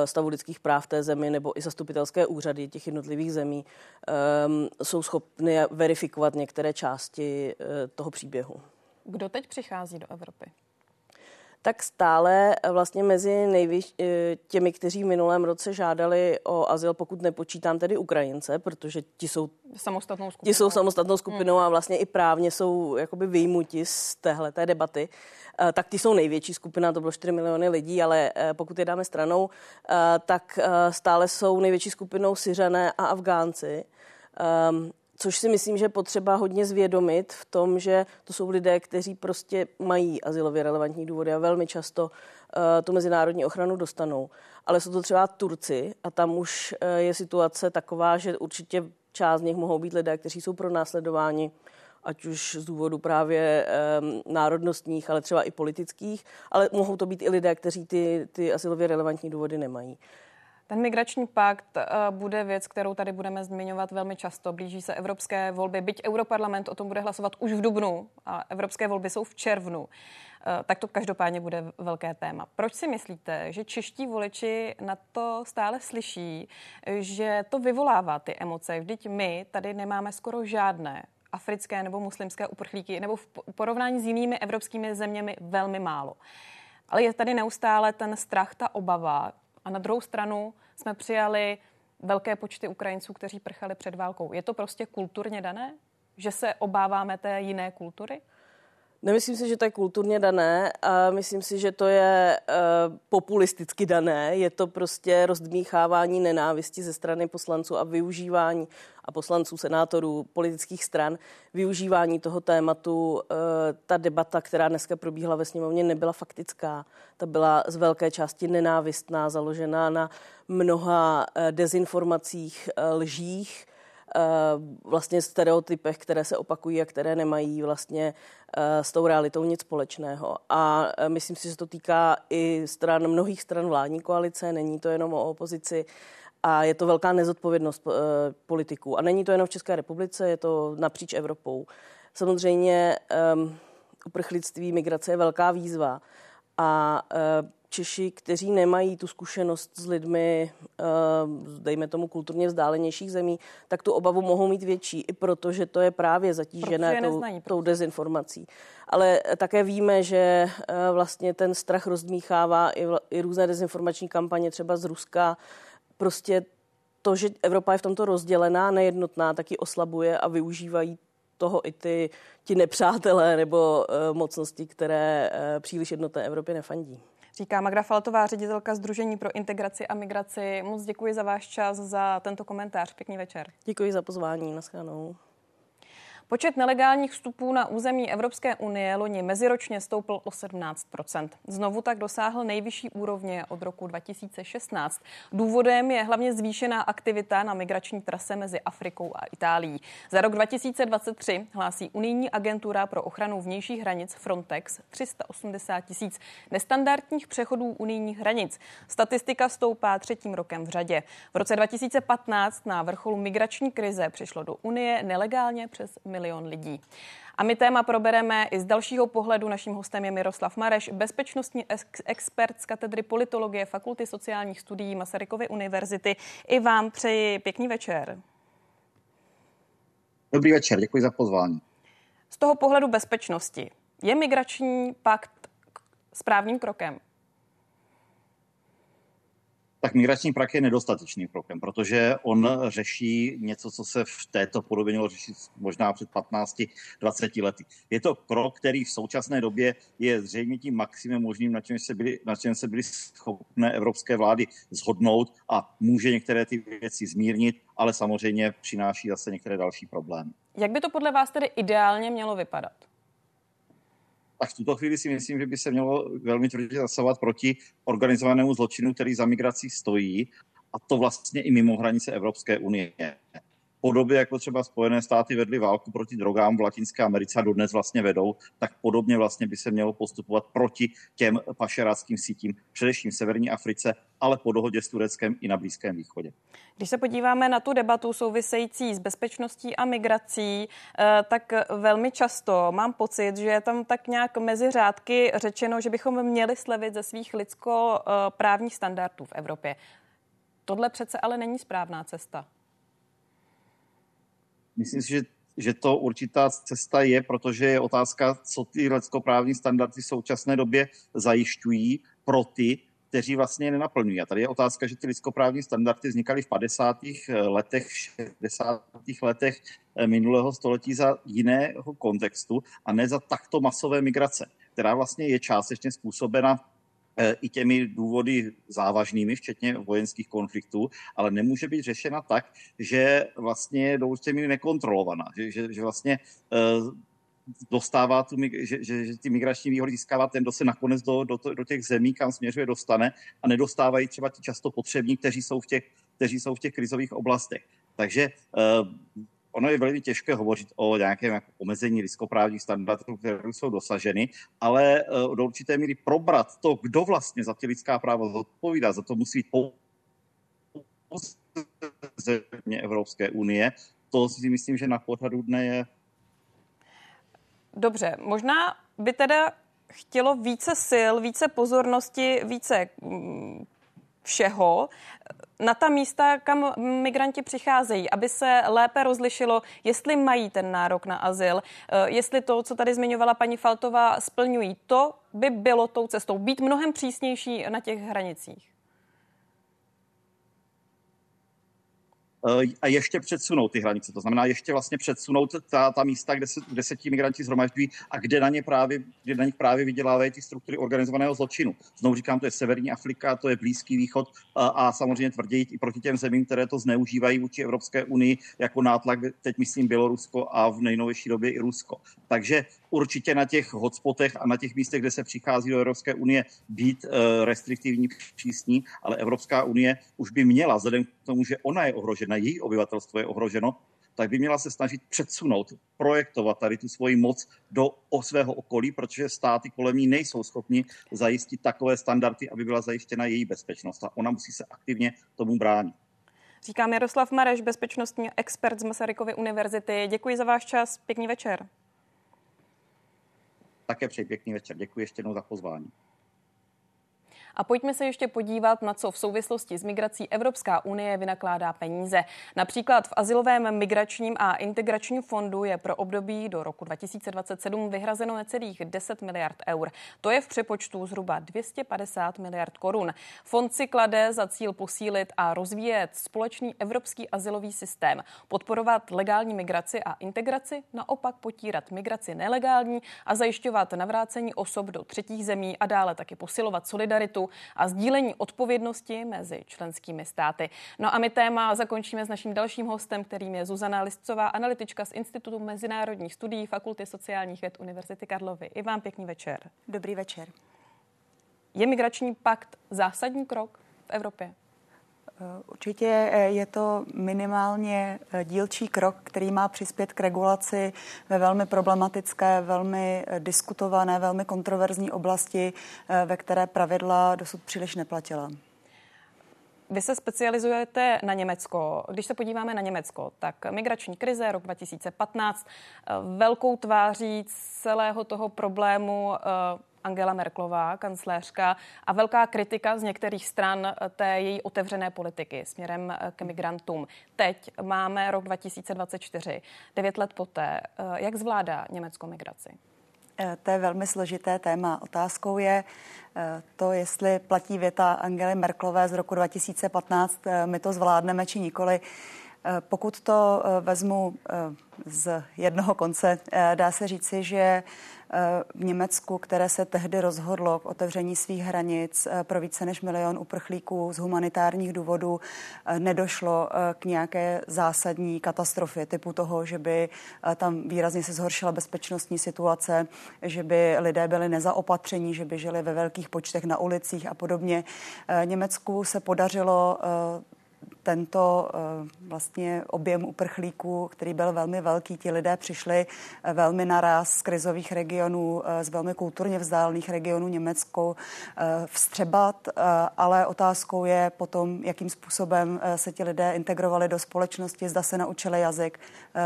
stavu lidských práv té zemi nebo i zastupitelské úřady těch jednotlivých zemí um, jsou schopny verifikovat některé části toho příběhu. Kdo teď přichází do Evropy? Tak stále vlastně mezi nejvyš, eh, těmi, kteří v minulém roce žádali o azyl, pokud nepočítám tedy Ukrajince, protože ti jsou samostatnou skupinou, ti jsou samostatnou skupinou hmm. a vlastně i právně jsou jakoby vyjmuti z téhle té debaty, eh, tak ty jsou největší skupina, to bylo 4 miliony lidí, ale eh, pokud je dáme stranou, tak stále jsou největší skupinou Syřané a Afgánci. Ehm, Což si myslím, že potřeba hodně zvědomit v tom, že to jsou lidé, kteří prostě mají asilově relevantní důvody a velmi často uh, tu mezinárodní ochranu dostanou. Ale jsou to třeba Turci a tam už uh, je situace taková, že určitě část z nich mohou být lidé, kteří jsou pro následování ať už z důvodu právě um, národnostních, ale třeba i politických, ale mohou to být i lidé, kteří ty, ty asilově relevantní důvody nemají. Ten migrační pakt uh, bude věc, kterou tady budeme zmiňovat velmi často. Blíží se evropské volby, byť Europarlament o tom bude hlasovat už v dubnu a evropské volby jsou v červnu. Uh, tak to každopádně bude velké téma. Proč si myslíte, že čeští voliči na to stále slyší, že to vyvolává ty emoce? Vždyť my tady nemáme skoro žádné africké nebo muslimské uprchlíky, nebo v porovnání s jinými evropskými zeměmi velmi málo. Ale je tady neustále ten strach, ta obava. A na druhou stranu jsme přijali velké počty Ukrajinců, kteří prchali před válkou. Je to prostě kulturně dané, že se obáváme té jiné kultury? Nemyslím si, že to je kulturně dané a myslím si, že to je uh, populisticky dané. Je to prostě rozdmíchávání nenávisti ze strany poslanců a využívání a poslanců, senátorů, politických stran, využívání toho tématu. Uh, ta debata, která dneska probíhala ve sněmovně, nebyla faktická. Ta byla z velké části nenávistná, založená na mnoha uh, dezinformacích, lžích, Eh, vlastně stereotypech, které se opakují a které nemají vlastně eh, s tou realitou nic společného. A eh, myslím si, že to týká i stran, mnohých stran vládní koalice, není to jenom o opozici. A je to velká nezodpovědnost politiků. A není to jenom v České republice, je to napříč Evropou. Samozřejmě um, uprchlictví, migrace je velká výzva. A uh, Češi, kteří nemají tu zkušenost s lidmi, eh, dejme tomu kulturně vzdálenějších zemí, tak tu obavu mohou mít větší, i protože to je právě zatížené tou, neznají, tou dezinformací. Ale také víme, že eh, vlastně ten strach rozdmíchává i, i různé dezinformační kampaně, třeba z Ruska. Prostě to, že Evropa je v tomto rozdělená, nejednotná, taky oslabuje a využívají toho i ty, ti nepřátelé nebo uh, mocnosti, které uh, příliš jednotné Evropě nefandí. Říká Magra Faltová, ředitelka Združení pro integraci a migraci. Moc děkuji za váš čas, za tento komentář. Pěkný večer. Děkuji za pozvání. Naschledanou. Počet nelegálních vstupů na území Evropské unie loni meziročně stoupl o 17% Znovu tak dosáhl nejvyšší úrovně od roku 2016. Důvodem je hlavně zvýšená aktivita na migrační trase mezi Afrikou a Itálií. Za rok 2023 hlásí unijní agentura pro ochranu vnějších hranic Frontex 380 tisíc nestandardních přechodů unijních hranic. Statistika stoupá třetím rokem v řadě. V roce 2015 na vrcholu migrační krize přišlo do Unie nelegálně přes milion lidí. A my téma probereme i z dalšího pohledu. Naším hostem je Miroslav Mareš, bezpečnostní expert z katedry politologie Fakulty sociálních studií Masarykovy univerzity. I vám přeji pěkný večer. Dobrý večer, děkuji za pozvání. Z toho pohledu bezpečnosti je migrační pakt správným krokem? Tak migrační prak je nedostatečným krokem, protože on řeší něco, co se v této podobě mělo řešit možná před 15-20 lety. Je to krok, který v současné době je zřejmě tím maximem možným, na čem se byly, na čem se byly schopné evropské vlády zhodnout a může některé ty věci zmírnit, ale samozřejmě přináší zase některé další problémy. Jak by to podle vás tedy ideálně mělo vypadat? Tak v tuto chvíli si myslím, že by se mělo velmi tvrdě zasahovat proti organizovanému zločinu, který za migrací stojí, a to vlastně i mimo hranice Evropské unie podobě, jako třeba Spojené státy vedly válku proti drogám v Latinské Americe a dodnes vlastně vedou, tak podobně vlastně by se mělo postupovat proti těm pašeráckým sítím, především v Severní Africe, ale po dohodě s Tureckem i na Blízkém východě. Když se podíváme na tu debatu související s bezpečností a migrací, eh, tak velmi často mám pocit, že je tam tak nějak mezi řádky řečeno, že bychom měli slevit ze svých lidsko-právních standardů v Evropě. Tohle přece ale není správná cesta. Myslím si, že že to určitá cesta je, protože je otázka, co ty lidskoprávní standardy v současné době zajišťují pro ty, kteří vlastně je nenaplňují. A tady je otázka, že ty lidskoprávní standardy vznikaly v 50. letech, 60. letech eh, minulého století za jiného kontextu a ne za takto masové migrace, která vlastně je částečně způsobena i těmi důvody závažnými, včetně vojenských konfliktů, ale nemůže být řešena tak, že vlastně je do určité míry nekontrolovaná, že, že, že vlastně dostává tu, že, že, že ty migrační výhody získává ten, kdo se nakonec do, do, do těch zemí, kam směřuje, dostane a nedostávají třeba ti často potřební, kteří jsou v těch, kteří jsou v těch krizových oblastech. Takže uh, ono je velmi těžké hovořit o nějakém jako omezení lidskoprávních standardů, které jsou dosaženy, ale uh, do určité míry probrat to, kdo vlastně za ty lidská práva zodpovídá, za to musí být země Evropské unie, to si myslím, že na pořadu dne je Dobře, možná by teda chtělo více sil, více pozornosti, více mm, všeho na ta místa, kam migranti přicházejí, aby se lépe rozlišilo, jestli mají ten nárok na azyl, eh, jestli to, co tady zmiňovala paní Faltová, splňují. To by bylo tou cestou. Být mnohem přísnější na těch hranicích. A ještě předsunout ty hranice. To znamená ještě vlastně předsunout ta, ta místa, kde se, kde se ti migranti zhromažďují a kde na, ně právě, kde na nich právě vydělávají ty struktury organizovaného zločinu. Znovu říkám, to je Severní Afrika, to je Blízký východ a, a samozřejmě tvrději i proti těm zemím, které to zneužívají vůči Evropské unii jako nátlak, teď myslím Bělorusko a v nejnovější době i Rusko. Takže určitě na těch hotspotech a na těch místech, kde se přichází do Evropské unie, být uh, restriktivní, přísní, ale Evropská unie už by měla, vzhledem k tomu, že ona je ohrožena, její obyvatelstvo je ohroženo, tak by měla se snažit předsunout, projektovat tady tu svoji moc do o svého okolí, protože státy kolem ní nejsou schopni zajistit takové standardy, aby byla zajištěna její bezpečnost. A ona musí se aktivně tomu bránit. Říká Jaroslav Mareš, bezpečnostní expert z Masarykovy univerzity. Děkuji za váš čas. Pěkný večer. Také přeji pěkný večer. Děkuji ještě jednou za pozvání. A pojďme se ještě podívat, na co v souvislosti s migrací Evropská unie vynakládá peníze. Například v Azylovém migračním a integračním fondu je pro období do roku 2027 vyhrazeno necelých 10 miliard eur. To je v přepočtu zhruba 250 miliard korun. Fond si klade za cíl posílit a rozvíjet společný evropský azylový systém, podporovat legální migraci a integraci, naopak potírat migraci nelegální a zajišťovat navrácení osob do třetích zemí a dále taky posilovat solidaritu a sdílení odpovědnosti mezi členskými státy. No a my téma zakončíme s naším dalším hostem, kterým je Zuzana Listcová, analytička z Institutu mezinárodních studií Fakulty sociálních věd Univerzity Karlovy. I vám pěkný večer. Dobrý večer. Je migrační pakt zásadní krok v Evropě? Eh, určitě eh, je to minimálně eh, dílčí krok, který má přispět k regulaci ve velmi problematické, velmi diskutované, velmi kontroverzní oblasti, ve které pravidla dosud příliš neplatila. Vy se specializujete na Německo. Když se podíváme na Německo, tak migrační krize rok 2015 velkou tváří celého toho problému Angela Merklová, kancléřka, a velká kritika z některých stran té její otevřené politiky směrem eh, k migrantům. Teď máme rok 2024, devět let poté. Eh, jak zvládá Německo migraci? Eh, to je velmi složité téma. Otázkou je to, jestli platí věta Angely Merklové z roku 2015, my to zvládneme či nikoli. Pokud to vezmu z jednoho konce, dá se říci, že v Německu, které se tehdy rozhodlo k otevření svých hranic eh, pro více než milion uprchlíků z humanitárních důvodů, eh, nedošlo eh, k nějaké zásadní katastrofě typu toho, že by tam výrazně se zhoršila bezpečnostní situace, že by lidé byli nezaopatření, že by žili ve velkých počtech na ulicích a podobně. Německu se podařilo tento eh, vlastně objem uprchlíků, který byl velmi velký, ti lidé přišli eh, velmi naraz z krizových regionů, eh, z velmi kulturně vzdálených regionů Německo vstřebat, ale otázkou je potom, jakým způsobem se ti lidé integrovali do společnosti, zda se naučili jazyk,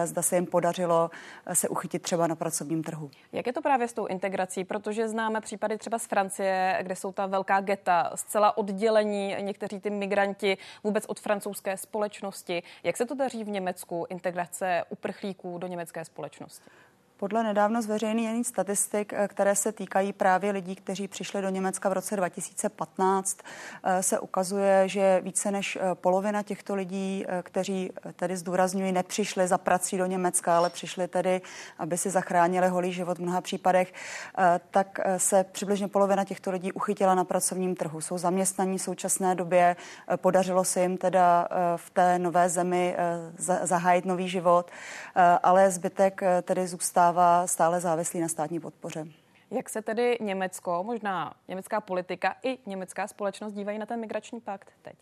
zda se jim podařilo se uchytit třeba na pracovním trhu. Jak je to právě s tou integrací? Protože známe případy třeba z Francie, kde jsou ta velká geta, zcela oddělení někteří ty migranti vůbec od francouzů francouzské společnosti. Jak se to daří v Německu, integrace uprchlíků do německé společnosti? Podle nedávno zveřejněných statistik, eh, které se týkají právě lidí, kteří přišli do Německa v roce 2015, eh, se ukazuje, že více než eh, polovina těchto lidí, kteří tedy zdůrazňují, nepřišli za prací do Německa, ale přišli tedy, aby si zachránili holý život v mnoha případech, tak se přibližně polovina těchto lidí uchytila na pracovním trhu. Jsou zaměstnaní v současné době, podařilo se jim teda v té nové zemi zahájit nový život, ale zbytek tedy zůstává zůstává stále závislý na státní podpoře. Jak se tedy Německo, možná německá politika i německá společnost dívají na ten migrační pakt teď?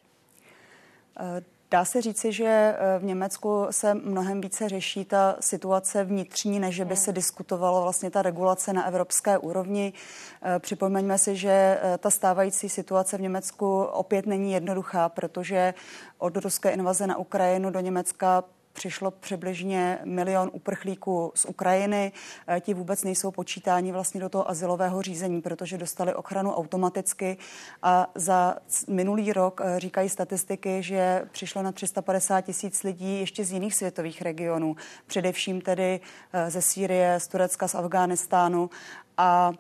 Eh, dá se říci, že eh, v Německu se mnohem více řeší ta situace vnitřní, než by se diskutovalo vlastně ta regulace na evropské úrovni. Eh, připomeňme si, že ta stávající situace v Německu opět není jednoduchá, protože od ruské invaze na Ukrajinu do Německa přišlo přibližně milion uprchlíků z Ukrajiny. Eh, ti vůbec nejsou počítáni vlastně do toho asilového řízení, protože dostali ochranu automaticky. A za minulý rok eh, říkají statistiky, že přišlo na 350 tisíc lidí ještě z jiných světových regionů, především tedy eh, ze Sýrie, z Turecka, z Afghánistánu. A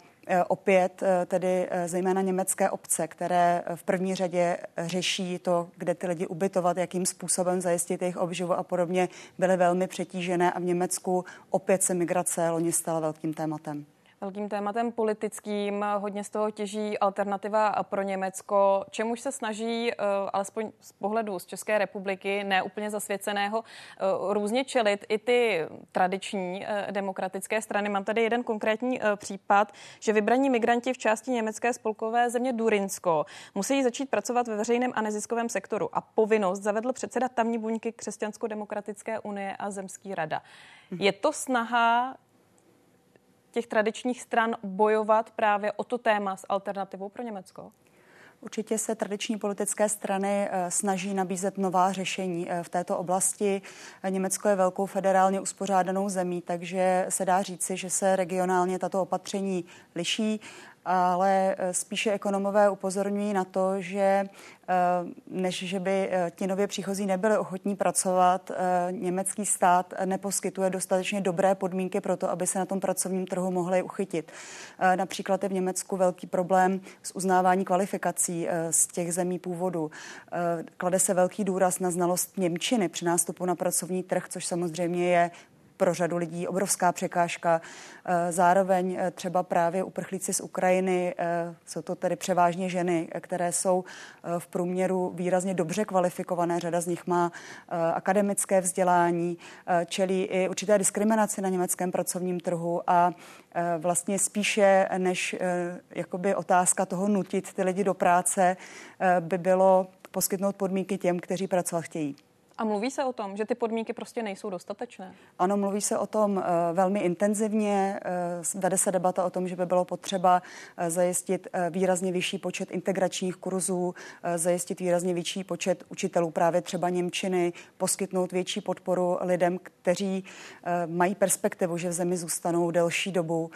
opět eh, tedy eh, zejména německé obce, které v první řadě řeší to, kde ty lidi ubytovat, jakým způsobem zajistit jejich obživu a podobně, byly velmi přetížené a v Německu opět se migrace loni stala velkým tématem velkým tématem politickým. Hodně z toho těží alternativa pro Německo, čemuž se snaží, eh, alespoň z pohledu z České republiky, neúplně zasvěceného, eh, různě čelit i ty tradiční eh, demokratické strany. Mám tady jeden konkrétní případ, že vybraní migranti v části německé spolkové země Durinsko musí začít pracovat ve veřejném a neziskovém sektoru a povinnost zavedl předseda tamní buňky Křesťansko-demokratické unie a Zemský rada. Je to snaha těch tradičních stran bojovat právě o to téma s alternativou pro Německo? Určitě se tradiční politické strany eh, snaží nabízet nová řešení eh, v této oblasti. Německo je velkou federálně uspořádanou zemí, takže se dá říci, že se regionálně tato opatření liší ale eh, spíše ekonomové upozorňují na to, že eh, než že by eh, ti nově příchozí nebyli ochotní pracovat, německý stát neposkytuje dostatečně dobré podmínky pro to, aby se na tom pracovním trhu mohli uchytit. Například je v Německu velký problém s uznávání kvalifikací z těch zemí původu. Klade se velký důraz na znalost Němčiny při nástupu na pracovní trh, což samozřejmě je pro řadu lidí obrovská překážka. Eh, zároveň eh, třeba právě uprchlíci z Ukrajiny, eh, jsou to tedy převážně ženy, které jsou v průměru výrazně dobře kvalifikované. Řada z nich má akademické vzdělání, čelí i určité diskriminaci na německém pracovním trhu a vlastně spíše než jakoby otázka toho nutit ty lidi do práce, by bylo poskytnout podmínky těm, kteří pracovat chtějí. A mluví se o tom, že ty podmínky prostě nejsou dostatečné? Ano, mluví se o tom uh, velmi intenzivně. Uh, vede se debata o tom, že by bylo potřeba uh, zajistit výrazně vyšší počet integračních kurzů, zajistit výrazně větší počet učitelů právě třeba Němčiny, poskytnout větší podporu lidem, kteří mají perspektivu, že v zemi zůstanou delší dobu,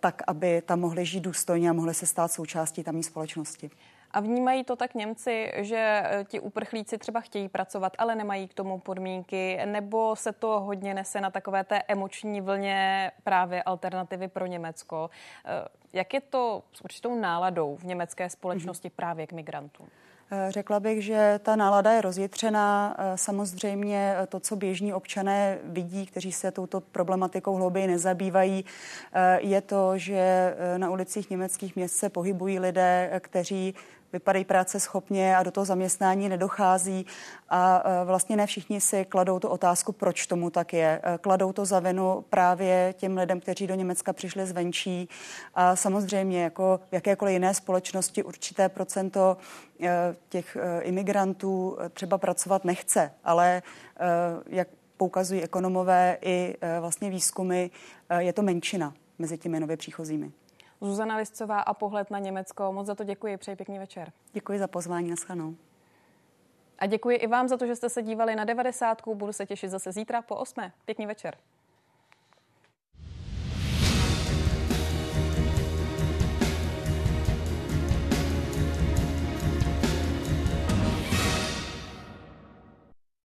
tak, aby tam mohli žít důstojně a mohli se stát součástí tamní společnosti. A vnímají to tak Němci, že eh, ti uprchlíci třeba chtějí pracovat, ale nemají k tomu podmínky, nebo se to hodně nese na takové té emoční vlně právě alternativy pro Německo. Eh, jak je to s určitou náladou v německé společnosti mm-hmm. právě k migrantům? Eh, řekla bych, že ta nálada je rozjitřená. Samozřejmě to, co běžní občané vidí, kteří se touto problematikou hlouběji nezabývají, je to, že na ulicích německých měst se pohybují lidé, kteří vypadají práce schopně a do toho zaměstnání nedochází. A e, vlastně ne všichni si kladou tu otázku, proč tomu tak je. E, kladou to za vinu právě těm lidem, kteří do Německa přišli zvenčí. A samozřejmě, jako v jakékoliv jiné společnosti, určité procento e, těch imigrantů třeba pracovat nechce, ale jak poukazují ekonomové i vlastně výzkumy, je to menšina mezi těmi nově příchozími. Zuzana Liscová a pohled na Německo. Moc za to děkuji, přeji pěkný večer. Děkuji za pozvání, naschledanou. A děkuji i vám za to, že jste se dívali na 90. Budu se těšit zase zítra po 8. Pěkný večer.